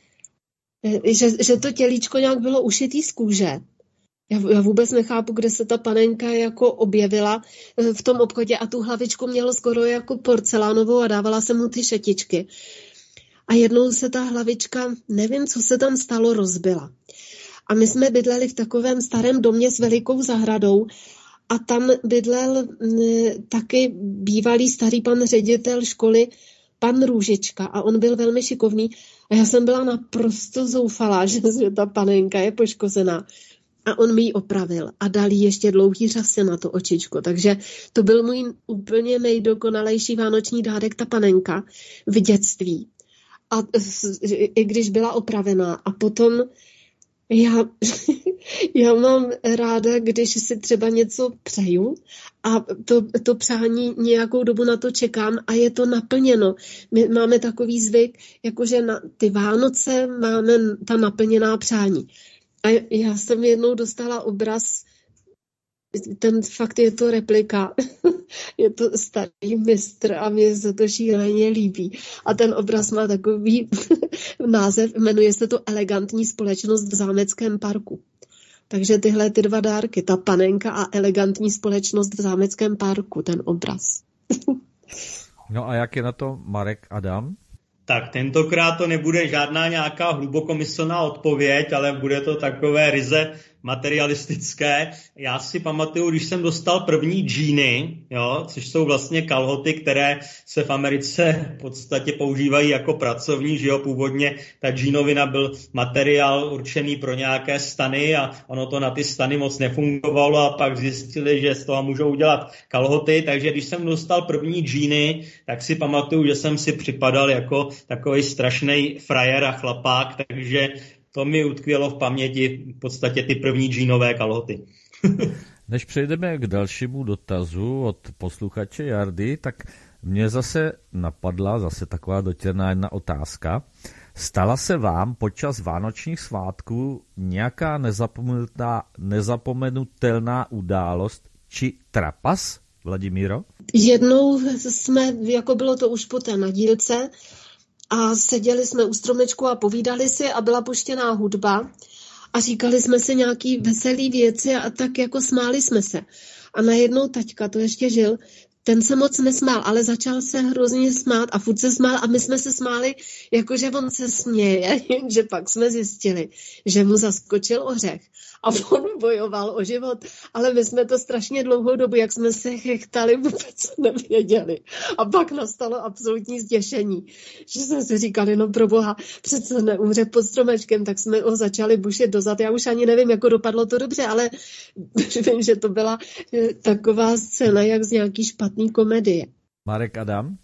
eh, že, že to tělíčko nějak bylo ušitý z kůže já, já vůbec nechápu, kde se ta panenka jako objevila eh, v tom obchodě a tu hlavičku mělo skoro jako porcelánovou a dávala se mu ty šetičky. a jednou se ta hlavička, nevím, co se tam stalo, rozbila. A my jsme bydleli v takovém starém domě s velikou zahradou a tam bydlel m, taky bývalý starý pan ředitel školy, pan Růžička a on byl velmi šikovný a já jsem byla naprosto zoufalá, že, že ta panenka je poškozená. A on mi ji opravil a dal jí ještě dlouhý řasy na to očičko. Takže to byl můj úplně nejdokonalejší vánoční dárek, ta panenka v dětství. A i když byla opravená. A potom já, já mám ráda, když si třeba něco přeju a to, to přání nějakou dobu na to čekám a je to naplněno. My máme takový zvyk, jakože na ty Vánoce máme ta naplněná přání. A já jsem jednou dostala obraz, ten fakt je to replika, je to starý mistr a mně se to šíleně líbí. A ten obraz má takový název, jmenuje se to Elegantní společnost v Zámeckém parku. Takže tyhle ty dva dárky, ta panenka a elegantní společnost v Zámeckém parku, ten obraz. No a jak je na to Marek Adam? Tak tentokrát to nebude žádná nějaká hlubokomyslná odpověď, ale bude to takové ryze materialistické. Já si pamatuju, když jsem dostal první džíny, jo, což jsou vlastně kalhoty, které se v Americe v podstatě používají jako pracovní, že jo, původně ta džínovina byl materiál určený pro nějaké stany a ono to na ty stany moc nefungovalo a pak zjistili, že z toho můžou udělat kalhoty, takže když jsem dostal první džíny, tak si pamatuju, že jsem si připadal jako takový strašný frajer a chlapák, takže to mi utkvělo v paměti v podstatě ty první džínové kalhoty. Než přejdeme k dalšímu dotazu od posluchače Jardy, tak mě zase napadla zase taková dotěrná jedna otázka. Stala se vám počas vánočních svátků nějaká nezapomenutelná, nezapomenutelná událost či trapas, Vladimíro? Jednou jsme, jako bylo to už po té nadílce, a seděli jsme u stromečku a povídali si a byla puštěná hudba a říkali jsme si nějaký veselý věci a tak jako smáli jsme se. A najednou taťka, to ještě žil, ten se moc nesmál, ale začal se hrozně smát a furt se smál a my jsme se smáli, jakože on se směje, jenže pak jsme zjistili, že mu zaskočil ořech a on bojoval o život, ale my jsme to strašně dlouhou dobu, jak jsme se chechtali, vůbec nevěděli. A pak nastalo absolutní zděšení, že jsme si říkali, no pro boha, přece neumře pod stromečkem, tak jsme ho začali bušit dozad. Já už ani nevím, jako dopadlo to dobře, ale vím, že to byla eh, taková scéna, jak z nějaký špatný komedie. Marek Adam?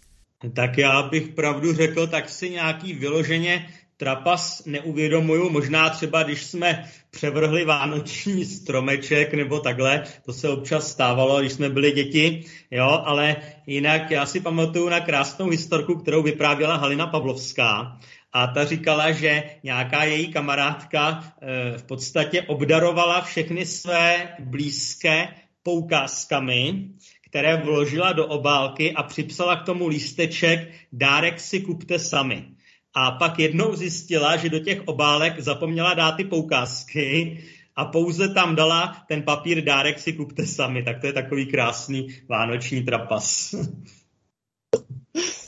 Tak já bych pravdu řekl, tak si nějaký vyloženě trapas neuvědomuju. Možná třeba, když jsme převrhli vánoční stromeček nebo takhle, to se občas stávalo, když jsme byli děti, jo, ale jinak já si pamatuju na krásnou historku, kterou vyprávěla Halina Pavlovská, a ta říkala, že nějaká její kamarádka e, v podstatě obdarovala všechny své blízké poukázkami, které vložila do obálky a připsala k tomu lísteček dárek si kupte sami. A pak jednou zjistila, že do těch obálek zapomněla dát ty poukázky a pouze tam dala ten papír dárek si kupte sami. Tak to je takový krásný vánoční trapas.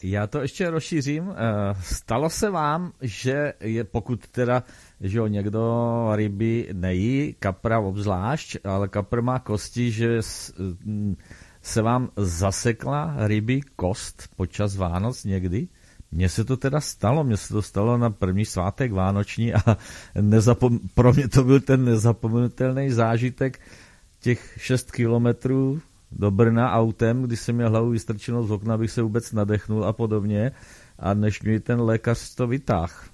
Já to ještě rozšířím. Eh, Stalo se vám, že je, pokud teda, že jo, někdo ryby nejí, kapra obzvlášť, ale kapr má kosti, že mm, se vám zasekla ryby kost počas Vánoc někdy? Mně se to teda stalo, mně se to stalo na první svátek Vánoční a nezapom- pro mě to byl ten nezapomenutelný zážitek těch 6 kilometrů do Brna autem, když jsem měl hlavu vystrčenou z okna, abych se vůbec nadechnul a podobně a než mi ten lékař to vytáh.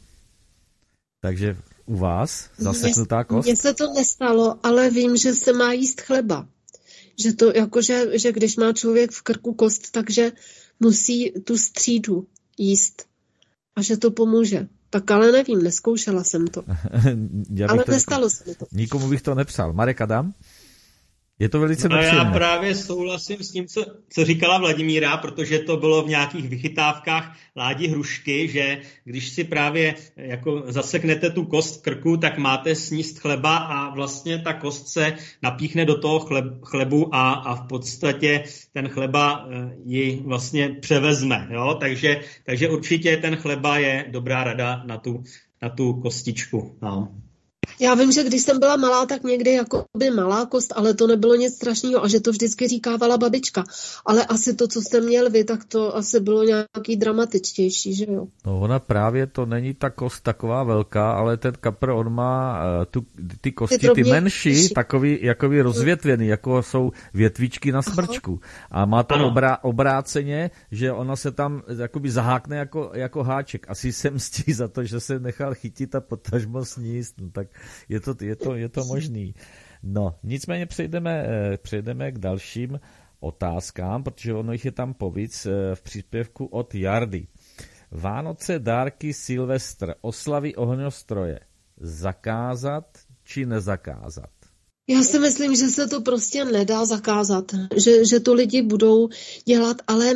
Takže u vás zaseknutá kost? Mně se to nestalo, ale vím, že se má jíst chleba. Že to jakože, že když má člověk v krku kost, takže musí tu střídu jíst. A že to pomůže. Tak ale nevím, neskoušela jsem to. Já Ale to- nestalo se mi to. Nikomu bych to nepsal. Marek Adam? Je to velice No a já právě souhlasím s tím, co, co říkala Vladimíra, protože to bylo v nějakých vychytávkách Ládi Hrušky, že když si právě jako zaseknete tu kost v krku, tak máte sníst chleba a vlastně ta kost se napíchne do toho chleb, chlebu a, a v podstatě ten chleba eh, ji vlastně převezme. Jo? Takže, takže určitě ten chleba je dobrá rada na tu, na tu kostičku. No. Já vím, že když jsem byla malá, tak někdy jako by malá kost, ale to nebylo nic strašného a že to vždycky říkávala babička. Ale asi to, co jste měl vy, tak to asi bylo nějaký dramatičtější, že jo? No ona právě to není ta kost taková velká, ale ten kapr, on má uh, tu, ty kosti, ty menší, takový jakoby rozvětvený, jako jsou větvičky na smrčku. A má to obrá, obráceně, že ona se tam jakoby zahákne jako, jako háček. Asi se mstí za to, že se nechal chytit a potažmo sníst. No tak je to, je to, je to možný. No, nicméně přejdeme, eh, přejdeme k dalším otázkám, protože ono jich je tam povíc eh, v příspěvku od Jardy. Vánoce, dárky, Silvestr, oslavy ohňostroje. Zakázat či nezakázat? Já si myslím, že se to prostě nedá zakázat, že, že to lidi budou dělat, ale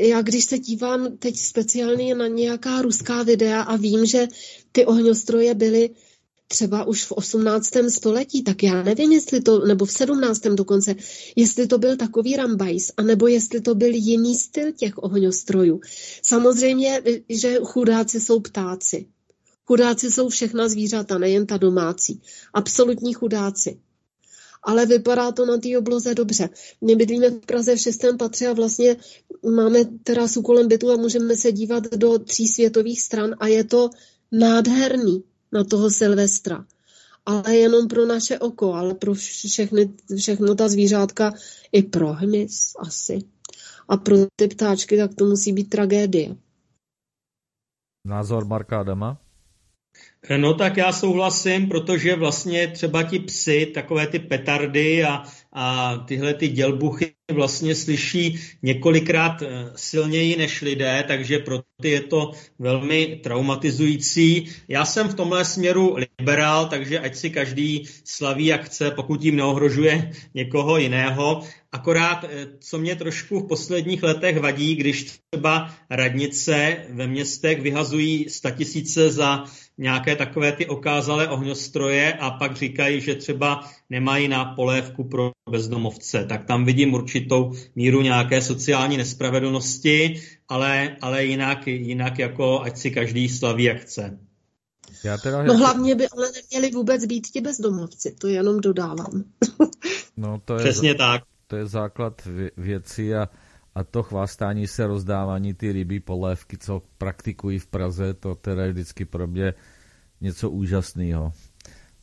já když se dívám teď speciálně na nějaká ruská videa a vím, že ty ohňostroje byly třeba už v 18. století, tak já nevím, jestli to, nebo v 17. dokonce, jestli to byl takový rambajs, anebo jestli to byl jiný styl těch ohňostrojů. Samozřejmě, že chudáci jsou ptáci. Chudáci jsou všechna zvířata, nejen ta domácí. Absolutní chudáci. Ale vypadá to na té obloze dobře. My bydlíme v Praze v šestém patře a vlastně máme terasu kolem bytu a můžeme se dívat do tří světových stran a je to nádherný na toho Silvestra. Ale jenom pro naše oko, ale pro všechny, všechno ta zvířátka i pro hmyz asi. A pro ty ptáčky, tak to musí být tragédie. Názor Marka Adama? No tak já souhlasím, protože vlastně třeba ti psy, takové ty petardy a, a tyhle ty dělbuchy vlastně slyší několikrát eh, silněji než lidé, takže pro ty je to velmi traumatizující. Já jsem v tomhle směru liberál, takže ať si každý slaví jak chce, pokud tím neohrožuje někoho jiného. Akorát, eh, co mě trošku v posledních letech vadí, když třeba radnice ve městech vyhazují statisíce za nějaké takové ty okázalé ohňostroje a pak říkají, že třeba nemají na polévku pro bezdomovce. Tak tam vidím určitou míru nějaké sociální nespravedlnosti, ale, ale jinak, jinak jako ať si každý slaví jak chce. Já teda, No hlavně by ale neměli vůbec být ti bezdomovci, to jenom dodávám. no, to je, Přesně tak. to je základ vě- věci a, a to chvástání se, rozdávání ty ryby, polévky, co praktikují v Praze, to teda je vždycky pro mě něco úžasného.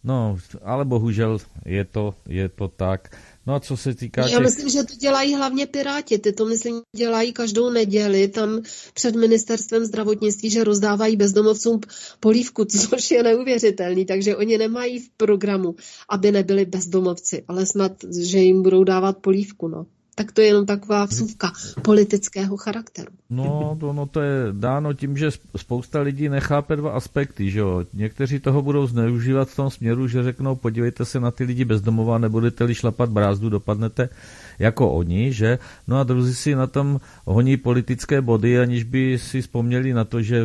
No, ale bohužel je to, je to tak. No a co se týká Já těch... myslím, že to dělají hlavně Piráti. Ty to, myslím, dělají každou neděli tam před ministerstvem zdravotnictví, že rozdávají bezdomovcům polívku, což je neuvěřitelný. Takže oni nemají v programu, aby nebyli bezdomovci, ale snad, že jim budou dávat polívku. No. Tak to je jenom taková vsuvka politického charakteru. No, to, no to je dáno tím, že spousta lidí nechápe dva aspekty, že jo. Někteří toho budou zneužívat v tom směru, že řeknou, podívejte se na ty lidi bezdomova, nebudete-li šlapat brázdu, dopadnete jako oni, že? No a druzí si na tom honí politické body, aniž by si vzpomněli na to, že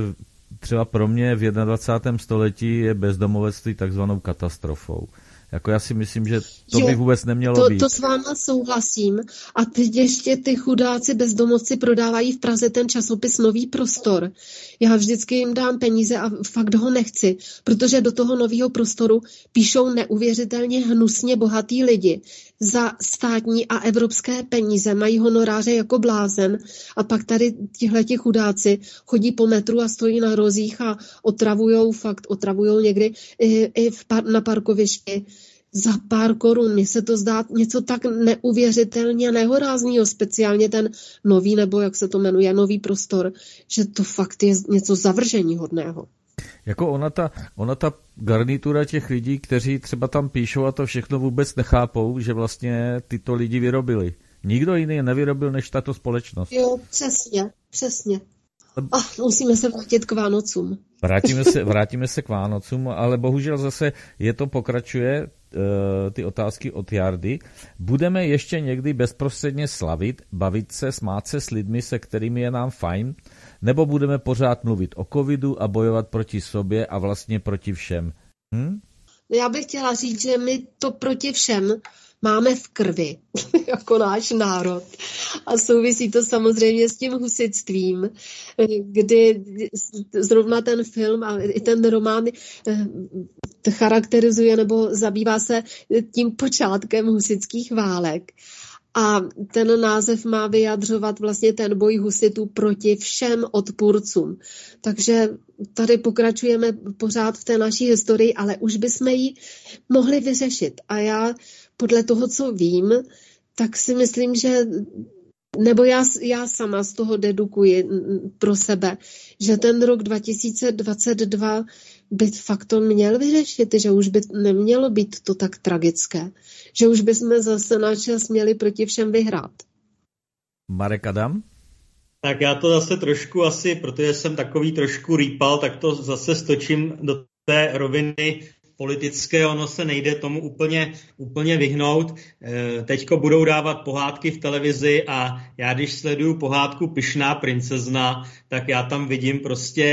třeba pro mě v 21. století je bezdomovectví takzvanou katastrofou. Jako já si myslím, že to Jo, by vůbec nemělo To, být. to s váma souhlasím. A teď ještě ty chudáci bezdomovci prodávají v Praze ten časopis Nový prostor. Já vždycky jim dám peníze a fakt ho nechci, protože do toho nového prostoru píšou neuvěřitelně hnusně bohatý lidi za státní a evropské peníze, mají honoráře jako blázen a pak tady tihleti chudáci chodí po metru a stojí na rozích a otravujou, fakt otravujou někdy i, i v par, na parkovišti za pár korun. Mně se to zdá něco tak neuvěřitelně nehoráznýho, speciálně ten nový, nebo jak se to jmenuje, nový prostor, že to fakt je něco zavržení hodného. Jako ona ta, ona ta garnitura těch lidí, kteří třeba tam píšou a to všechno vůbec nechápou, že vlastně tyto lidi vyrobili. Nikdo jiný je nevyrobil než tato společnost. Jo, přesně, přesně. Ach, musíme se vrátit k Vánocům. Vrátíme se, vrátíme se k Vánocům, ale bohužel zase je to pokračuje e, ty otázky od Jardy. Budeme ještě někdy bezprostředně slavit, bavit se, smát se s lidmi, se kterými je nám fajn, nebo budeme pořád mluvit o covidu a bojovat proti sobě a vlastně proti všem? Hm? Já bych chtěla říct, že my to proti všem máme v krvi, jako náš národ. A souvisí to samozřejmě s tím husitstvím, kdy zrovna ten film a i ten román eh, charakterizuje nebo zabývá se tím počátkem husických válek. A ten název má vyjadřovat vlastně ten boj husitů proti všem odpůrcům. Takže tady pokračujeme pořád v té naší historii, ale už bychom ji mohli vyřešit. A já podle toho, co vím, tak si myslím, že nebo já, já sama z toho dedukuji pro sebe, že ten rok 2022 by fakt to měl vyřešit, že už by nemělo být to tak tragické, že už bychom zase na čas měli proti všem vyhrát. Marek Adam? Tak já to zase trošku asi, protože jsem takový trošku rýpal, tak to zase stočím do té roviny politické, ono se nejde tomu úplně, úplně vyhnout. E, teďko budou dávat pohádky v televizi a já když sleduju pohádku Pyšná princezna, tak já tam vidím prostě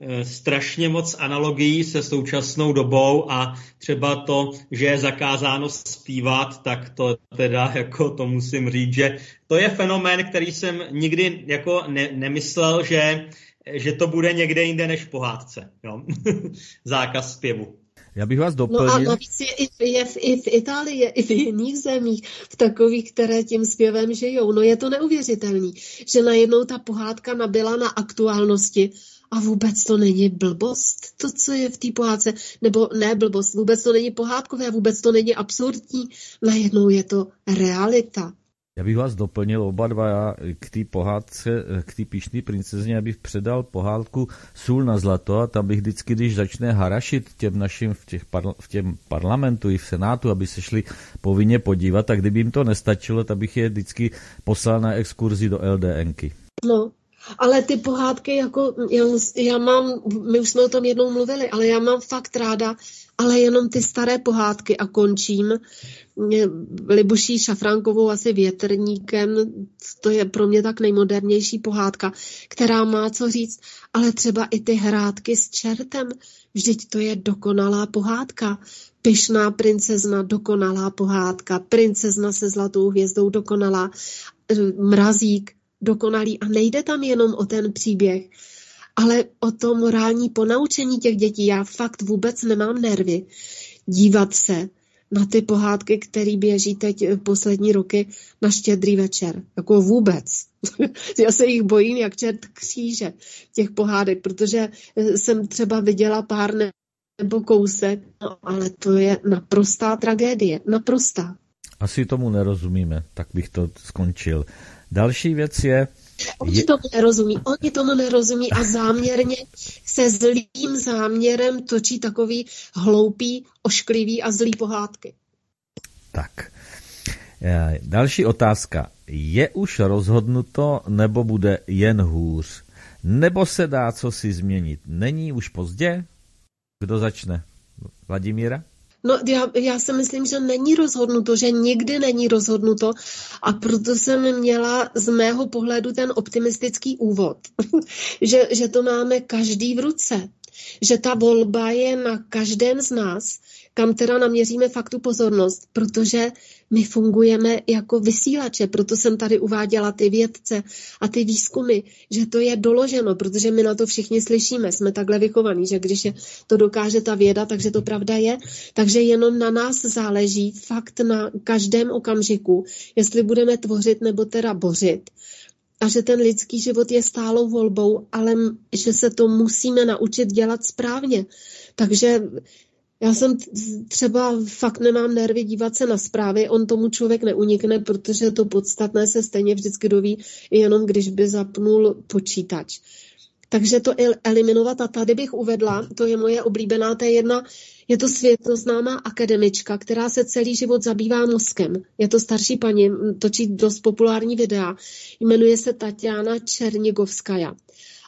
e, strašně moc analogií se současnou dobou a třeba to, že je zakázáno zpívat, tak to teda jako to musím říct, že to je fenomén, který jsem nikdy jako ne, nemyslel, že že to bude někde jinde než pohádce. Jo? Zákaz zpěvu. Já bych vás doplnil. No a navíc je i, je v, i v Itálii, i v jiných zemích, v takových, které tím zpěvem žijou. No je to neuvěřitelný, že najednou ta pohádka nabyla na aktuálnosti a vůbec to není blbost, to, co je v té pohádce, nebo ne blbost, vůbec to není pohádkové, vůbec to není absurdní, najednou je to realita. Já bych vás doplnil oba dva já k té pohádce, k té píšné princezně, abych předal pohádku Sůl na zlato a tam bych vždycky, když začne harašit těm našim v, těch parla, v těm parlamentu i v senátu, aby se šli povinně podívat, tak kdyby jim to nestačilo, tak bych je vždycky poslal na exkurzi do LDNky. No, ale ty pohádky, jako já, já mám, my už jsme o tom jednou mluvili, ale já mám fakt ráda, ale jenom ty staré pohádky a končím. Libuší Šafránkovou asi větrníkem, to je pro mě tak nejmodernější pohádka, která má co říct, ale třeba i ty hrátky s čertem, vždyť to je dokonalá pohádka. Pyšná princezna, dokonalá pohádka, princezna se zlatou hvězdou, dokonalá, mrazík, dokonalý a nejde tam jenom o ten příběh, ale o to morální ponaučení těch dětí. Já fakt vůbec nemám nervy dívat se na ty pohádky, které běží teď v poslední roky na štědrý večer. Jako vůbec. Já se jich bojím jak čert kříže těch pohádek, protože jsem třeba viděla pár nebo kousek, no, ale to je naprostá tragédie. Naprostá. Asi tomu nerozumíme, tak bych to skončil. Další věc je... Oni tomu nerozumí, oni tomu nerozumí a záměrně se zlým záměrem točí takový hloupý, ošklivý a zlý pohádky. Tak. Eh, další otázka. Je už rozhodnuto, nebo bude jen hůř? Nebo se dá co si změnit? Není už pozdě? Kdo začne? Vladimíra? No já, já si myslím, že není rozhodnuto, že nikdy není rozhodnuto a proto jsem měla z mého pohledu ten optimistický úvod, že, že to máme každý v ruce, že ta volba je na každém z nás, kam teda naměříme fakt tu pozornost, protože my fungujeme jako vysílače, proto jsem tady uváděla ty vědce a ty výzkumy, že to je doloženo, protože my na to všichni slyšíme, jsme takhle vychovaní, že když je to dokáže ta věda, takže to pravda je. Takže jenom na nás záleží fakt na každém okamžiku, jestli budeme tvořit nebo teda bořit a že ten lidský život je stálou volbou, ale že se to musíme naučit dělat správně. Takže já jsem třeba fakt nemám nervy dívat se na zprávy, on tomu člověk neunikne, protože to podstatné se stejně vždycky doví, jenom když by zapnul počítač. Takže to eliminovat a tady bych uvedla, to je moje oblíbená, to je jedna, je to světoznámá akademička, která se celý život zabývá mozkem. Je to starší paní, točí dost populární videa, jmenuje se Tatiana Černigovskaja.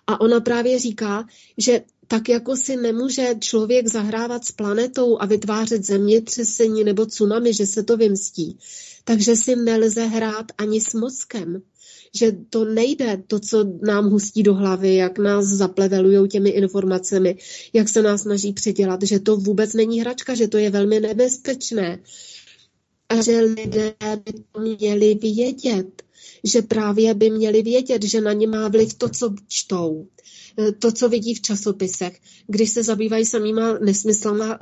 A ona právě říká, že tak jako si nemůže člověk zahrávat s planetou a vytvářet zemětřesení nebo tsunami, že se to vymstí, takže si nelze hrát ani s mozkem. Že to nejde, to, co nám hustí do hlavy, jak nás zaplevelují těmi informacemi, jak se nás snaží předělat, že to vůbec není hračka, že to je velmi nebezpečné. A že lidé by to měli vědět, že právě by měli vědět, že na ně má vliv to, co čtou, to, co vidí v časopisech, když se zabývají samýma nesmyslama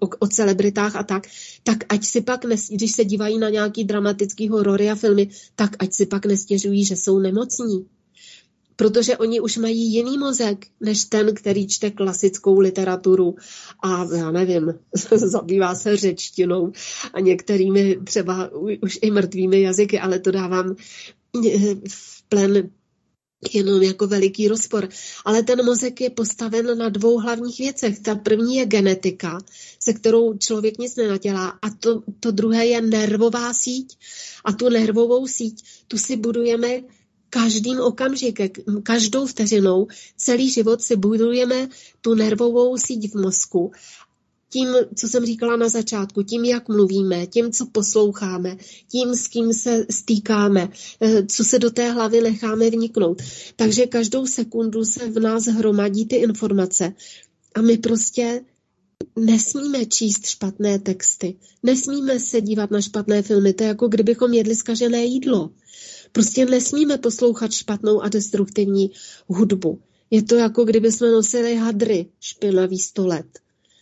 o, o celebritách a tak, tak ať si pak, nes, když se dívají na nějaký dramatický horory a filmy, tak ať si pak nestěžují, že jsou nemocní. Protože oni už mají jiný mozek, než ten, který čte klasickou literaturu a já nevím, zabývá se řečtinou a některými třeba už i mrtvými jazyky, ale to dávám eh, v plen jenom jako veliký rozpor. Ale ten mozek je postaven na dvou hlavních věcech. Ta první je genetika, se kterou člověk nic nenadělá a to, to druhé je nervová síť. A tu nervovou síť, tu si budujeme každým okamžikem, každou vteřinou, celý život si budujeme tu nervovou síť v mozku tím, co jsem říkala na začátku, tím, jak mluvíme, tím, co posloucháme, tím, s kým se stýkáme, eh, co se do té hlavy necháme vniknout. Takže každou sekundu se v nás hromadí ty informace a my prostě nesmíme číst špatné texty, nesmíme se dívat na špatné filmy, to je jako kdybychom jedli zkažené jídlo. Prostě nesmíme poslouchat špatnou a destruktivní hudbu. Je to jako kdyby jsme nosili hadry špinavý sto let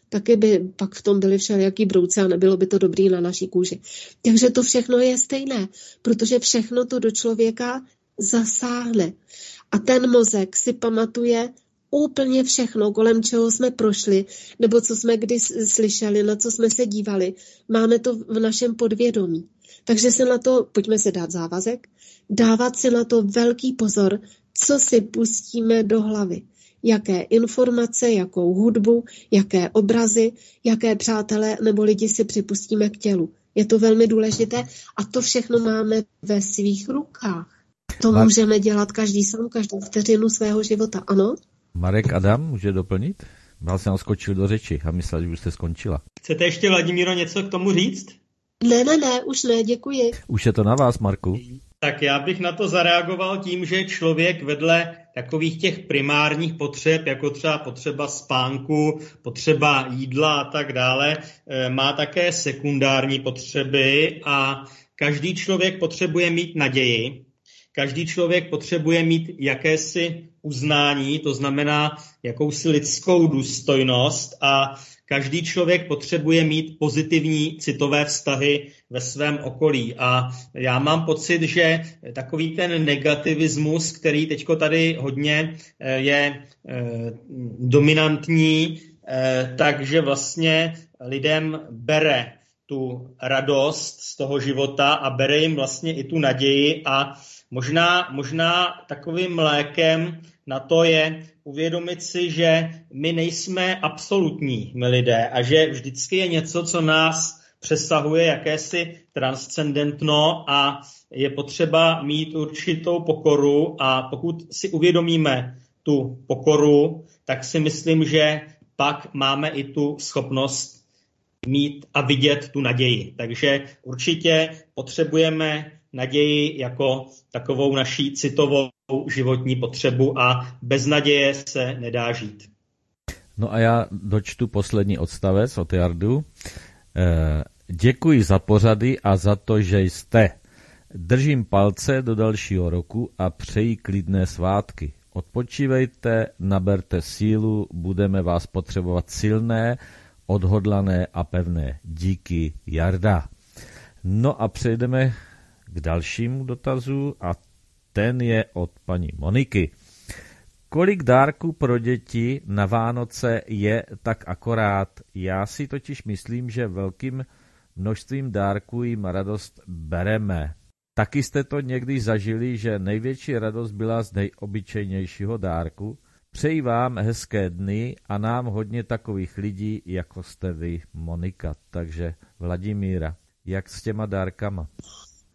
taky by pak v tom byly všelijaký brouce a nebylo by to dobrý na naší kůži. Takže to všechno je stejné, protože všechno to do člověka zasáhne. A ten mozek si pamatuje úplně všechno, kolem čeho jsme prošli, nebo co jsme kdy slyšeli, na co jsme se dívali. Máme to v našem podvědomí. Takže se na to, pojďme se dát závazek, dávat si na to velký pozor, co si pustíme do hlavy jaké informace, jakou hudbu, jaké obrazy, jaké přátelé nebo lidi si připustíme k tělu. Je to velmi důležité a to všechno máme ve svých rukách. To Mar- můžeme dělat každý sám, každou vteřinu svého života, ano? Marek Adam může doplnit? Mal jsem skočil do řeči a myslel, že už jste skončila. Chcete ještě, Vladimíro, něco k tomu říct? Ne, ne, ne, už ne, děkuji. Už je to na vás, Marku. Tak já bych na to zareagoval tím, že člověk vedle takových těch primárních potřeb, jako třeba potřeba spánku, potřeba jídla a tak dále, eh, má také sekundární potřeby a každý člověk potřebuje mít naději, každý člověk potřebuje mít jakési uznání, to znamená jakousi lidskou důstojnost a Každý člověk potřebuje mít pozitivní citové vztahy ve svém okolí. A já mám pocit, že takový ten negativismus, který teďko tady hodně eh, je eh, dominantní, eh, takže vlastně lidem bere tu radost z toho života a bere jim vlastně i tu naději. A možná, možná takovým lékem na to je uvědomit si, že my nejsme absolutní, my lidé, a že vždycky je něco, co nás přesahuje jakési transcendentno a je potřeba mít určitou pokoru a pokud si uvědomíme tu pokoru, tak si myslím, že pak máme i tu schopnost mít a vidět tu naději. Takže určitě potřebujeme naději jako takovou naší citovou životní potřebu a bez naděje se nedá žít. No a já dočtu poslední odstavec od Jardu. E, děkuji za pořady a za to, že jste. Držím palce do dalšího roku a přeji klidné svátky. Odpočívejte, naberte sílu, budeme vás potřebovat silné, odhodlané a pevné. Díky, Jarda. No a přejdeme k dalšímu dotazu a ten je od paní Moniky. Kolik dárků pro děti na Vánoce je tak akorát? Já si totiž myslím, že velkým množstvím dárků jim radost bereme. Taky jste to někdy zažili, že největší radost byla z nejobyčejnějšího dárku? Přeji vám hezké dny a nám hodně takových lidí, jako jste vy, Monika. Takže Vladimíra, jak s těma dárkama?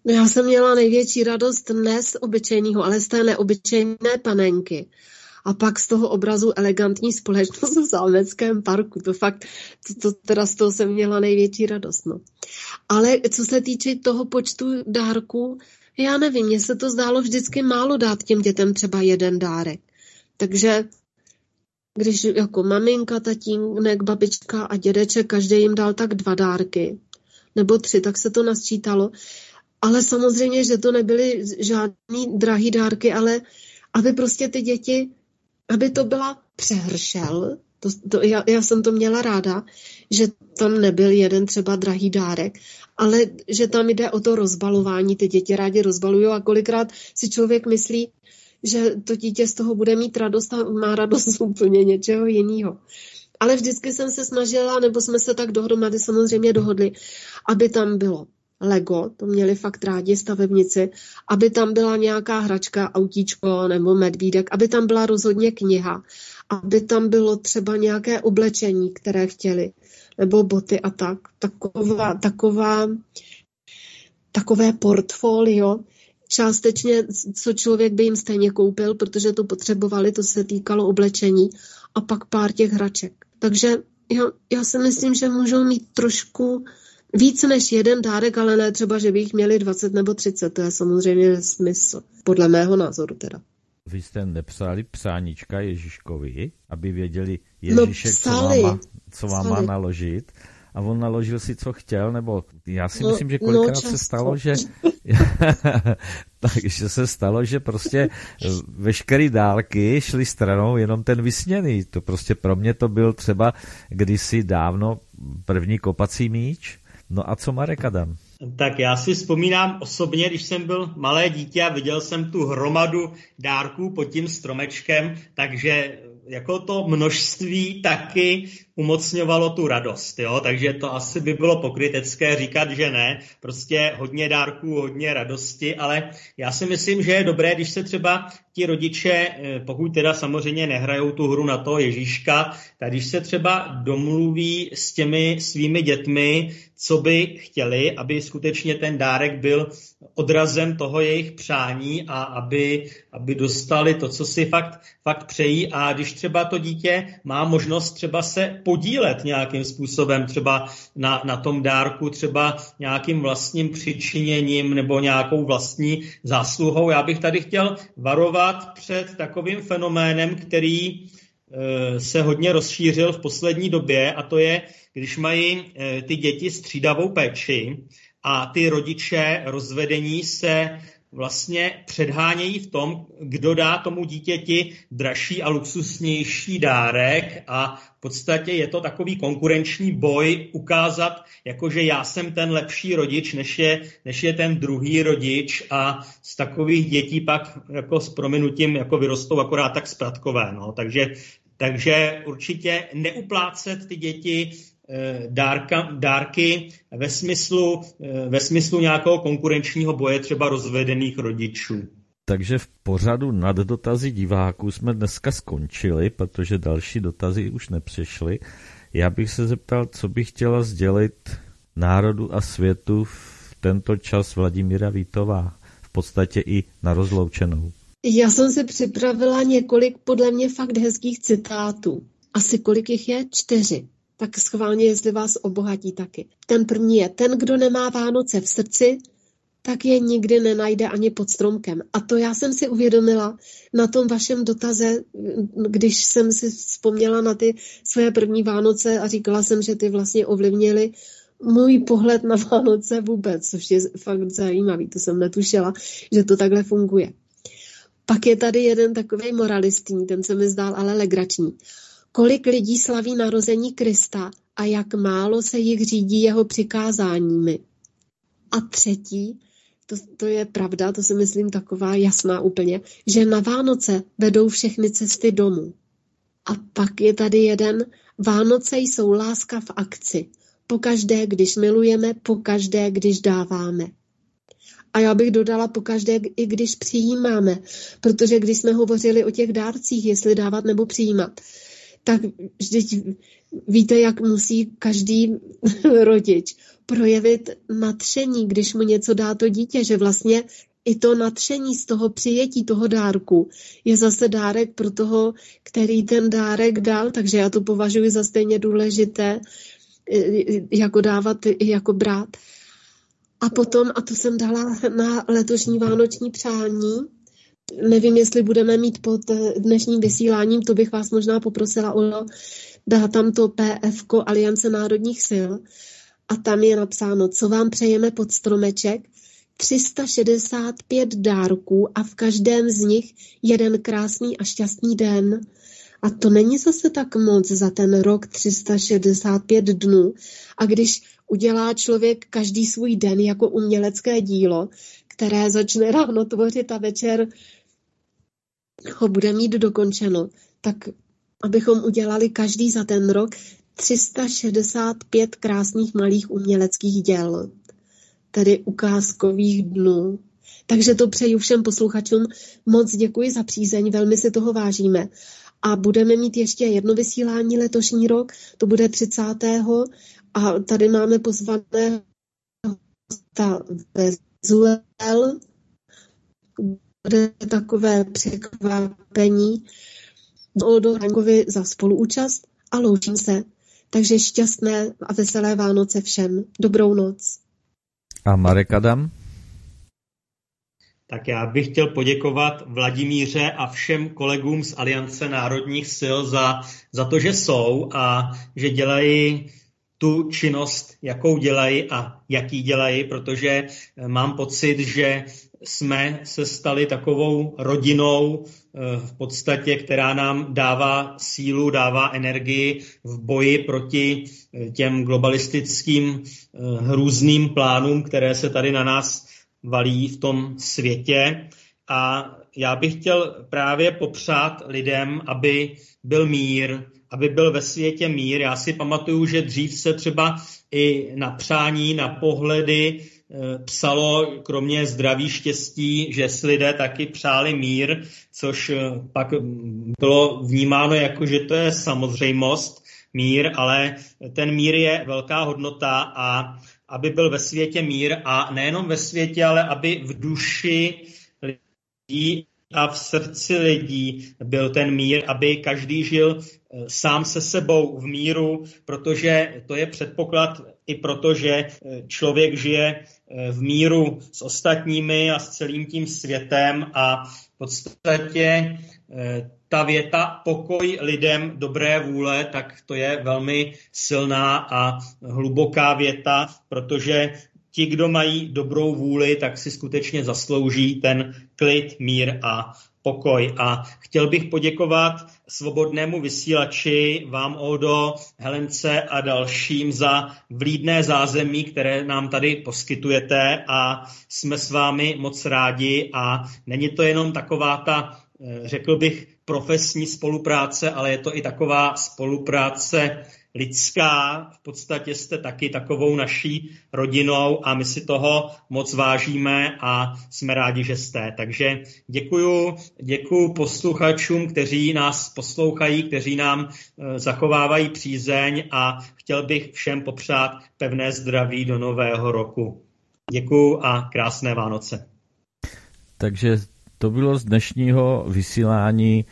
Já jsem měla největší radost ne z obyčejného, ale z té neobyčejné panenky. A pak z toho obrazu elegantní společnost v Zámeckém parku. To fakt, to, to teda z toho jsem měla největší radost. No. Ale co se týče toho počtu dárků, já nevím, mně se to zdálo vždycky málo dát těm dětem třeba jeden dárek. Takže když jako maminka, tatínek, babička a dědeček, každý jim dal tak dva dárky, nebo tři, tak se to nasčítalo. Ale samozřejmě, že to nebyly žádný drahý dárky, ale aby prostě ty děti, aby to byla přehršel, to, to, já, já jsem to měla ráda, že tam nebyl jeden třeba drahý dárek, ale že tam jde o to rozbalování, ty děti rádi rozbalují a kolikrát si člověk myslí, že to dítě z toho bude mít radost a má radost z úplně něčeho jiného. Ale vždycky jsem se snažila, nebo jsme se tak dohromady samozřejmě dohodli, aby tam bylo Lego, to měli fakt rádi stavebnici, aby tam byla nějaká hračka, autíčko nebo medvídek, aby tam byla rozhodně kniha, aby tam bylo třeba nějaké oblečení, které chtěli, nebo boty a tak. Taková, taková, takové portfolio, částečně, co člověk by jim stejně koupil, protože to potřebovali, to se týkalo oblečení a pak pár těch hraček. Takže já, já si myslím, že můžou mít trošku víc než jeden dárek, ale ne třeba, že by jich měli 20 nebo 30. To je samozřejmě smysl, podle mého názoru teda. Vy jste nepsali psánička Ježíškovi, aby věděli Ježíšek, no, co, vám má, co vám má naložit a on naložil si, co chtěl, nebo já si no, myslím, že kolikrát no, se stalo, že takže se stalo, že prostě veškeré dálky šly stranou, jenom ten vysněný. To prostě pro mě to byl třeba kdysi dávno první kopací míč. No a co Marek Adam? Tak já si vzpomínám osobně, když jsem byl malé dítě a viděl jsem tu hromadu dárků pod tím stromečkem, takže jako to množství taky umocňovalo tu radost, jo? takže to asi by bylo pokrytecké říkat, že ne, prostě hodně dárků, hodně radosti, ale já si myslím, že je dobré, když se třeba ti rodiče, eh, pokud teda samozřejmě nehrajou tu hru na to Ježíška, tak když se třeba domluví s těmi svými dětmi, co by chtěli, aby skutečně ten dárek byl odrazem toho jejich přání a aby, aby dostali to, co si fakt, fakt přejí. A když třeba to dítě má možnost třeba se podílet nějakým způsobem, třeba na, na tom dárku, třeba nějakým vlastním přičiněním nebo nějakou vlastní zásluhou, já bych tady chtěl varovat před takovým fenoménem, který e, se hodně rozšířil v poslední době a to je, když mají e, ty děti střídavou péči, a ty rodiče rozvedení se vlastně předhánějí v tom, kdo dá tomu dítěti dražší a luxusnější dárek a v podstatě je to takový konkurenční boj ukázat, jakože já jsem ten lepší rodič, než je, než je ten druhý rodič a z takových dětí pak jako s prominutím jako vyrostou akorát tak spratkové. No. Takže, takže určitě neuplácet ty děti dárka, dárky ve smyslu, eh, ve smyslu nějakého konkurenčního boje třeba rozvedených rodičů. Takže v pořadu nad dotazy diváků jsme dneska skončili, protože další dotazy už nepřišly. Já bych se zeptal, co bych chtěla sdělit národu a světu v tento čas Vladimíra Vítová, v podstatě i na rozloučenou. Já jsem si připravila několik podle mě fakt hezkých citátů. Asi kolik jich je? Čtyři tak schválně, jestli vás obohatí taky. Ten první je, ten, kdo nemá Vánoce v srdci, tak je nikdy nenajde ani pod stromkem. A to já jsem si uvědomila na tom vašem dotaze, když jsem si vzpomněla na ty své první Vánoce a říkala jsem, že ty vlastně ovlivnily můj pohled na Vánoce vůbec, což je fakt zajímavý, to jsem netušila, že to takhle funguje. Pak je tady jeden takový moralistní, ten se mi zdál ale legrační. Kolik lidí slaví narození Krista a jak málo se jich řídí jeho přikázáními. A třetí, to, to je pravda, to si myslím taková jasná úplně, že na Vánoce vedou všechny cesty domů. A pak je tady jeden, Vánoce jsou láska v akci. Pokaždé, když milujeme, pokaždé, když dáváme. A já bych dodala pokaždé, i když přijímáme, protože když jsme hovořili o těch dárcích, jestli dávat nebo přijímat, tak vždyť víte, jak musí každý rodič projevit natření, když mu něco dá to dítě, že vlastně i to natření z toho přijetí toho dárku je zase dárek pro toho, který ten dárek dal, takže já to považuji za stejně důležité, jako dávat, jako brát. A potom, a to jsem dala na letošní vánoční přání, nevím, jestli budeme mít pod dnešním vysíláním, to bych vás možná poprosila o dá tam to PF Aliance národních sil a tam je napsáno, co vám přejeme pod stromeček, 365 dárků a v každém z nich jeden krásný a šťastný den. A to není zase tak moc za ten rok 365 dnů. A když udělá člověk každý svůj den jako umělecké dílo, které začne ráno tvořit a večer ho bude mít dokončeno, tak abychom udělali každý za ten rok 365 krásných malých uměleckých děl, tedy ukázkových dnů. Takže to přeju všem posluchačům. Moc děkuji za přízeň, velmi si toho vážíme. A budeme mít ještě jedno vysílání letošní rok, to bude 30. A tady máme pozvané ta Vezuel, takové překvapení. Hankovi za spoluúčast a loučím se. Takže šťastné a veselé Vánoce všem. Dobrou noc. A Marek Adam? Tak já bych chtěl poděkovat Vladimíře a všem kolegům z Aliance národních sil za, za to, že jsou a že dělají tu činnost, jakou dělají a jaký dělají, protože mám pocit, že jsme se stali takovou rodinou eh, v podstatě, která nám dává sílu, dává energii v boji proti eh, těm globalistickým eh, hrůzným plánům, které se tady na nás valí v tom světě. A já bych chtěl právě popřát lidem, aby byl mír, aby byl ve světě mír. Já si pamatuju, že dřív se třeba i na přání, na pohledy psalo kromě zdraví štěstí, že si lidé taky přáli mír, což eh, pak bylo vnímáno jako, že to je samozřejmost, mír, ale ten mír je velká hodnota a aby byl ve světě mír a nejenom ve světě, ale aby v duši lidí a v srdci lidí byl ten mír, aby každý žil eh, sám se sebou v míru, protože to je předpoklad i proto, že člověk žije v míru s ostatními a s celým tím světem a v podstatě eh, ta věta pokoj lidem dobré vůle, tak to je velmi silná a hluboká věta, protože ti, kdo mají dobrou vůli, tak si skutečně zaslouží ten klid, mír a pokoj. A chtěl bych poděkovat svobodnému vysílači, vám Odo, Helence a dalším za vlídné zázemí, které nám tady poskytujete a jsme s vámi moc rádi a není to jenom taková ta, eh, řekl bych, profesní spolupráce, ale je to i taková spolupráce lidská, v podstatě jste taky takovou naší rodinou a my si toho moc vážíme a jsme rádi, že jste. Takže děkuju, děkuju posluchačům, kteří nás poslouchají, kteří nám e, zachovávají přízeň a chtěl bych všem popřát pevné zdraví do nového roku. Děkuju a krásné Vánoce. Takže to bylo z dnešního vysílání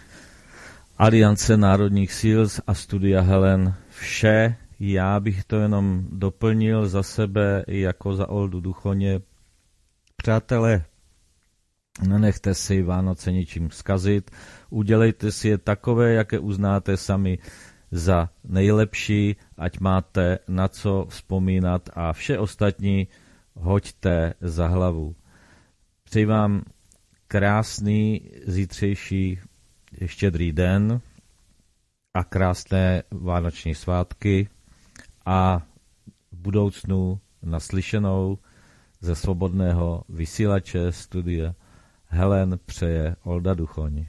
Aliance národních sil a studia Helen vše. Já bych to jenom doplnil za sebe jako za Oldu Duchoně. Přátelé, nenechte si Vánoce ničím zkazit, udělejte si je takové, jaké uznáte sami za nejlepší, ať máte na co vzpomínat a vše ostatní hoďte za hlavu. Přeji vám krásný zítřejší štědrý den, a krásné vánoční svátky a v budoucnu naslyšenou ze svobodného vysílače studia Helen přeje Olda Duchoň.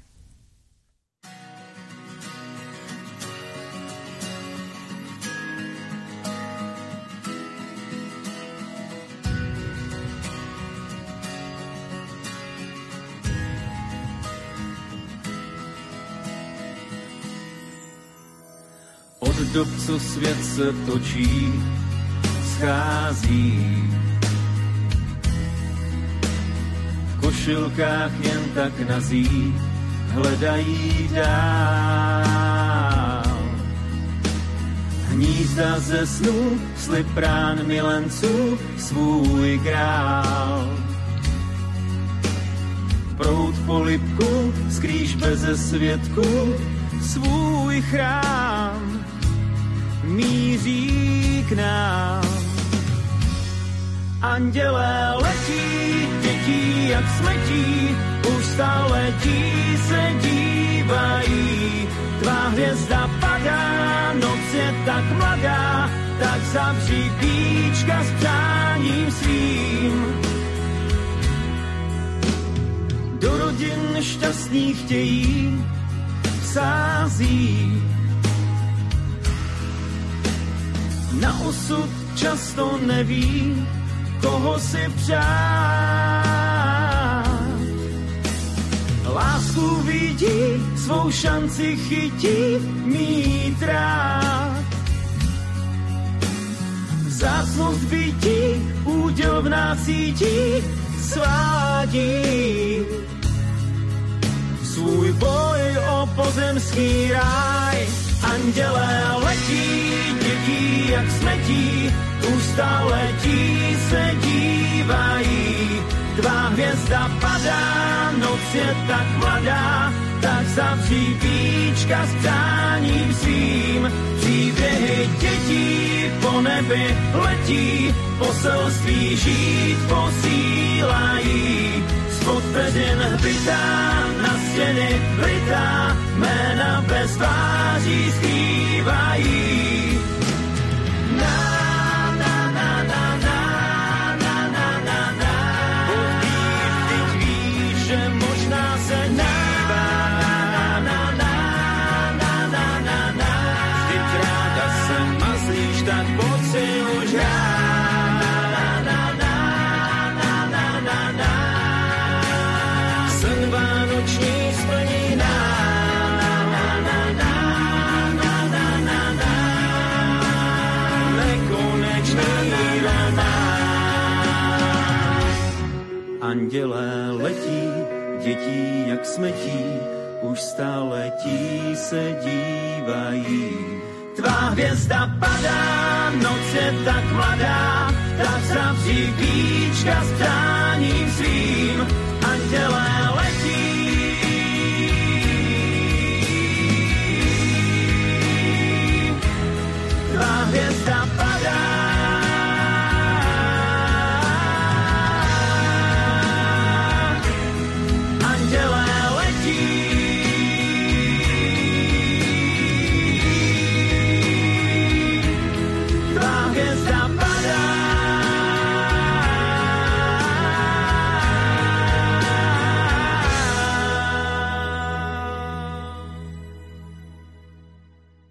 Dob, co svět se točí, schází. V košilkách jen tak nazí hledají dál. Hnízda ze snů, slib rán milenců, svůj král. Prout polipku, skrýž beze světku, svůj chrám míří k nám. Andělé letí, dětí jak smetí, už stále tí se dívají. Tvá hvězda padá, noc je tak mladá, tak zavří píčka s přáním svým. Do rodin šťastných chtějí, sází. Na osud často neví, koho si přát. Lásku vidí, svou šanci chytí, mít rád. Vzácnost vidí, úděl v nás cítí, svádí. Svůj boj o pozemský ráj, andělé letí, dětí jak smetí, už stále tí se dívají. Tvá hvězda padá, noc je tak mladá, tak zavří píčka s přáním svým. Příběhy dětí po nebi letí, poselství žít posílají. Spod pedin hbitá, stěny vlitá, jména bez tváří skrývají. Andělé letí, dětí jak smetí, už stále tí se dívají. Tvá hvězda padá, noc je tak mladá, tak zavří píčka s přáním svým. Andělé letí, tvá hvězda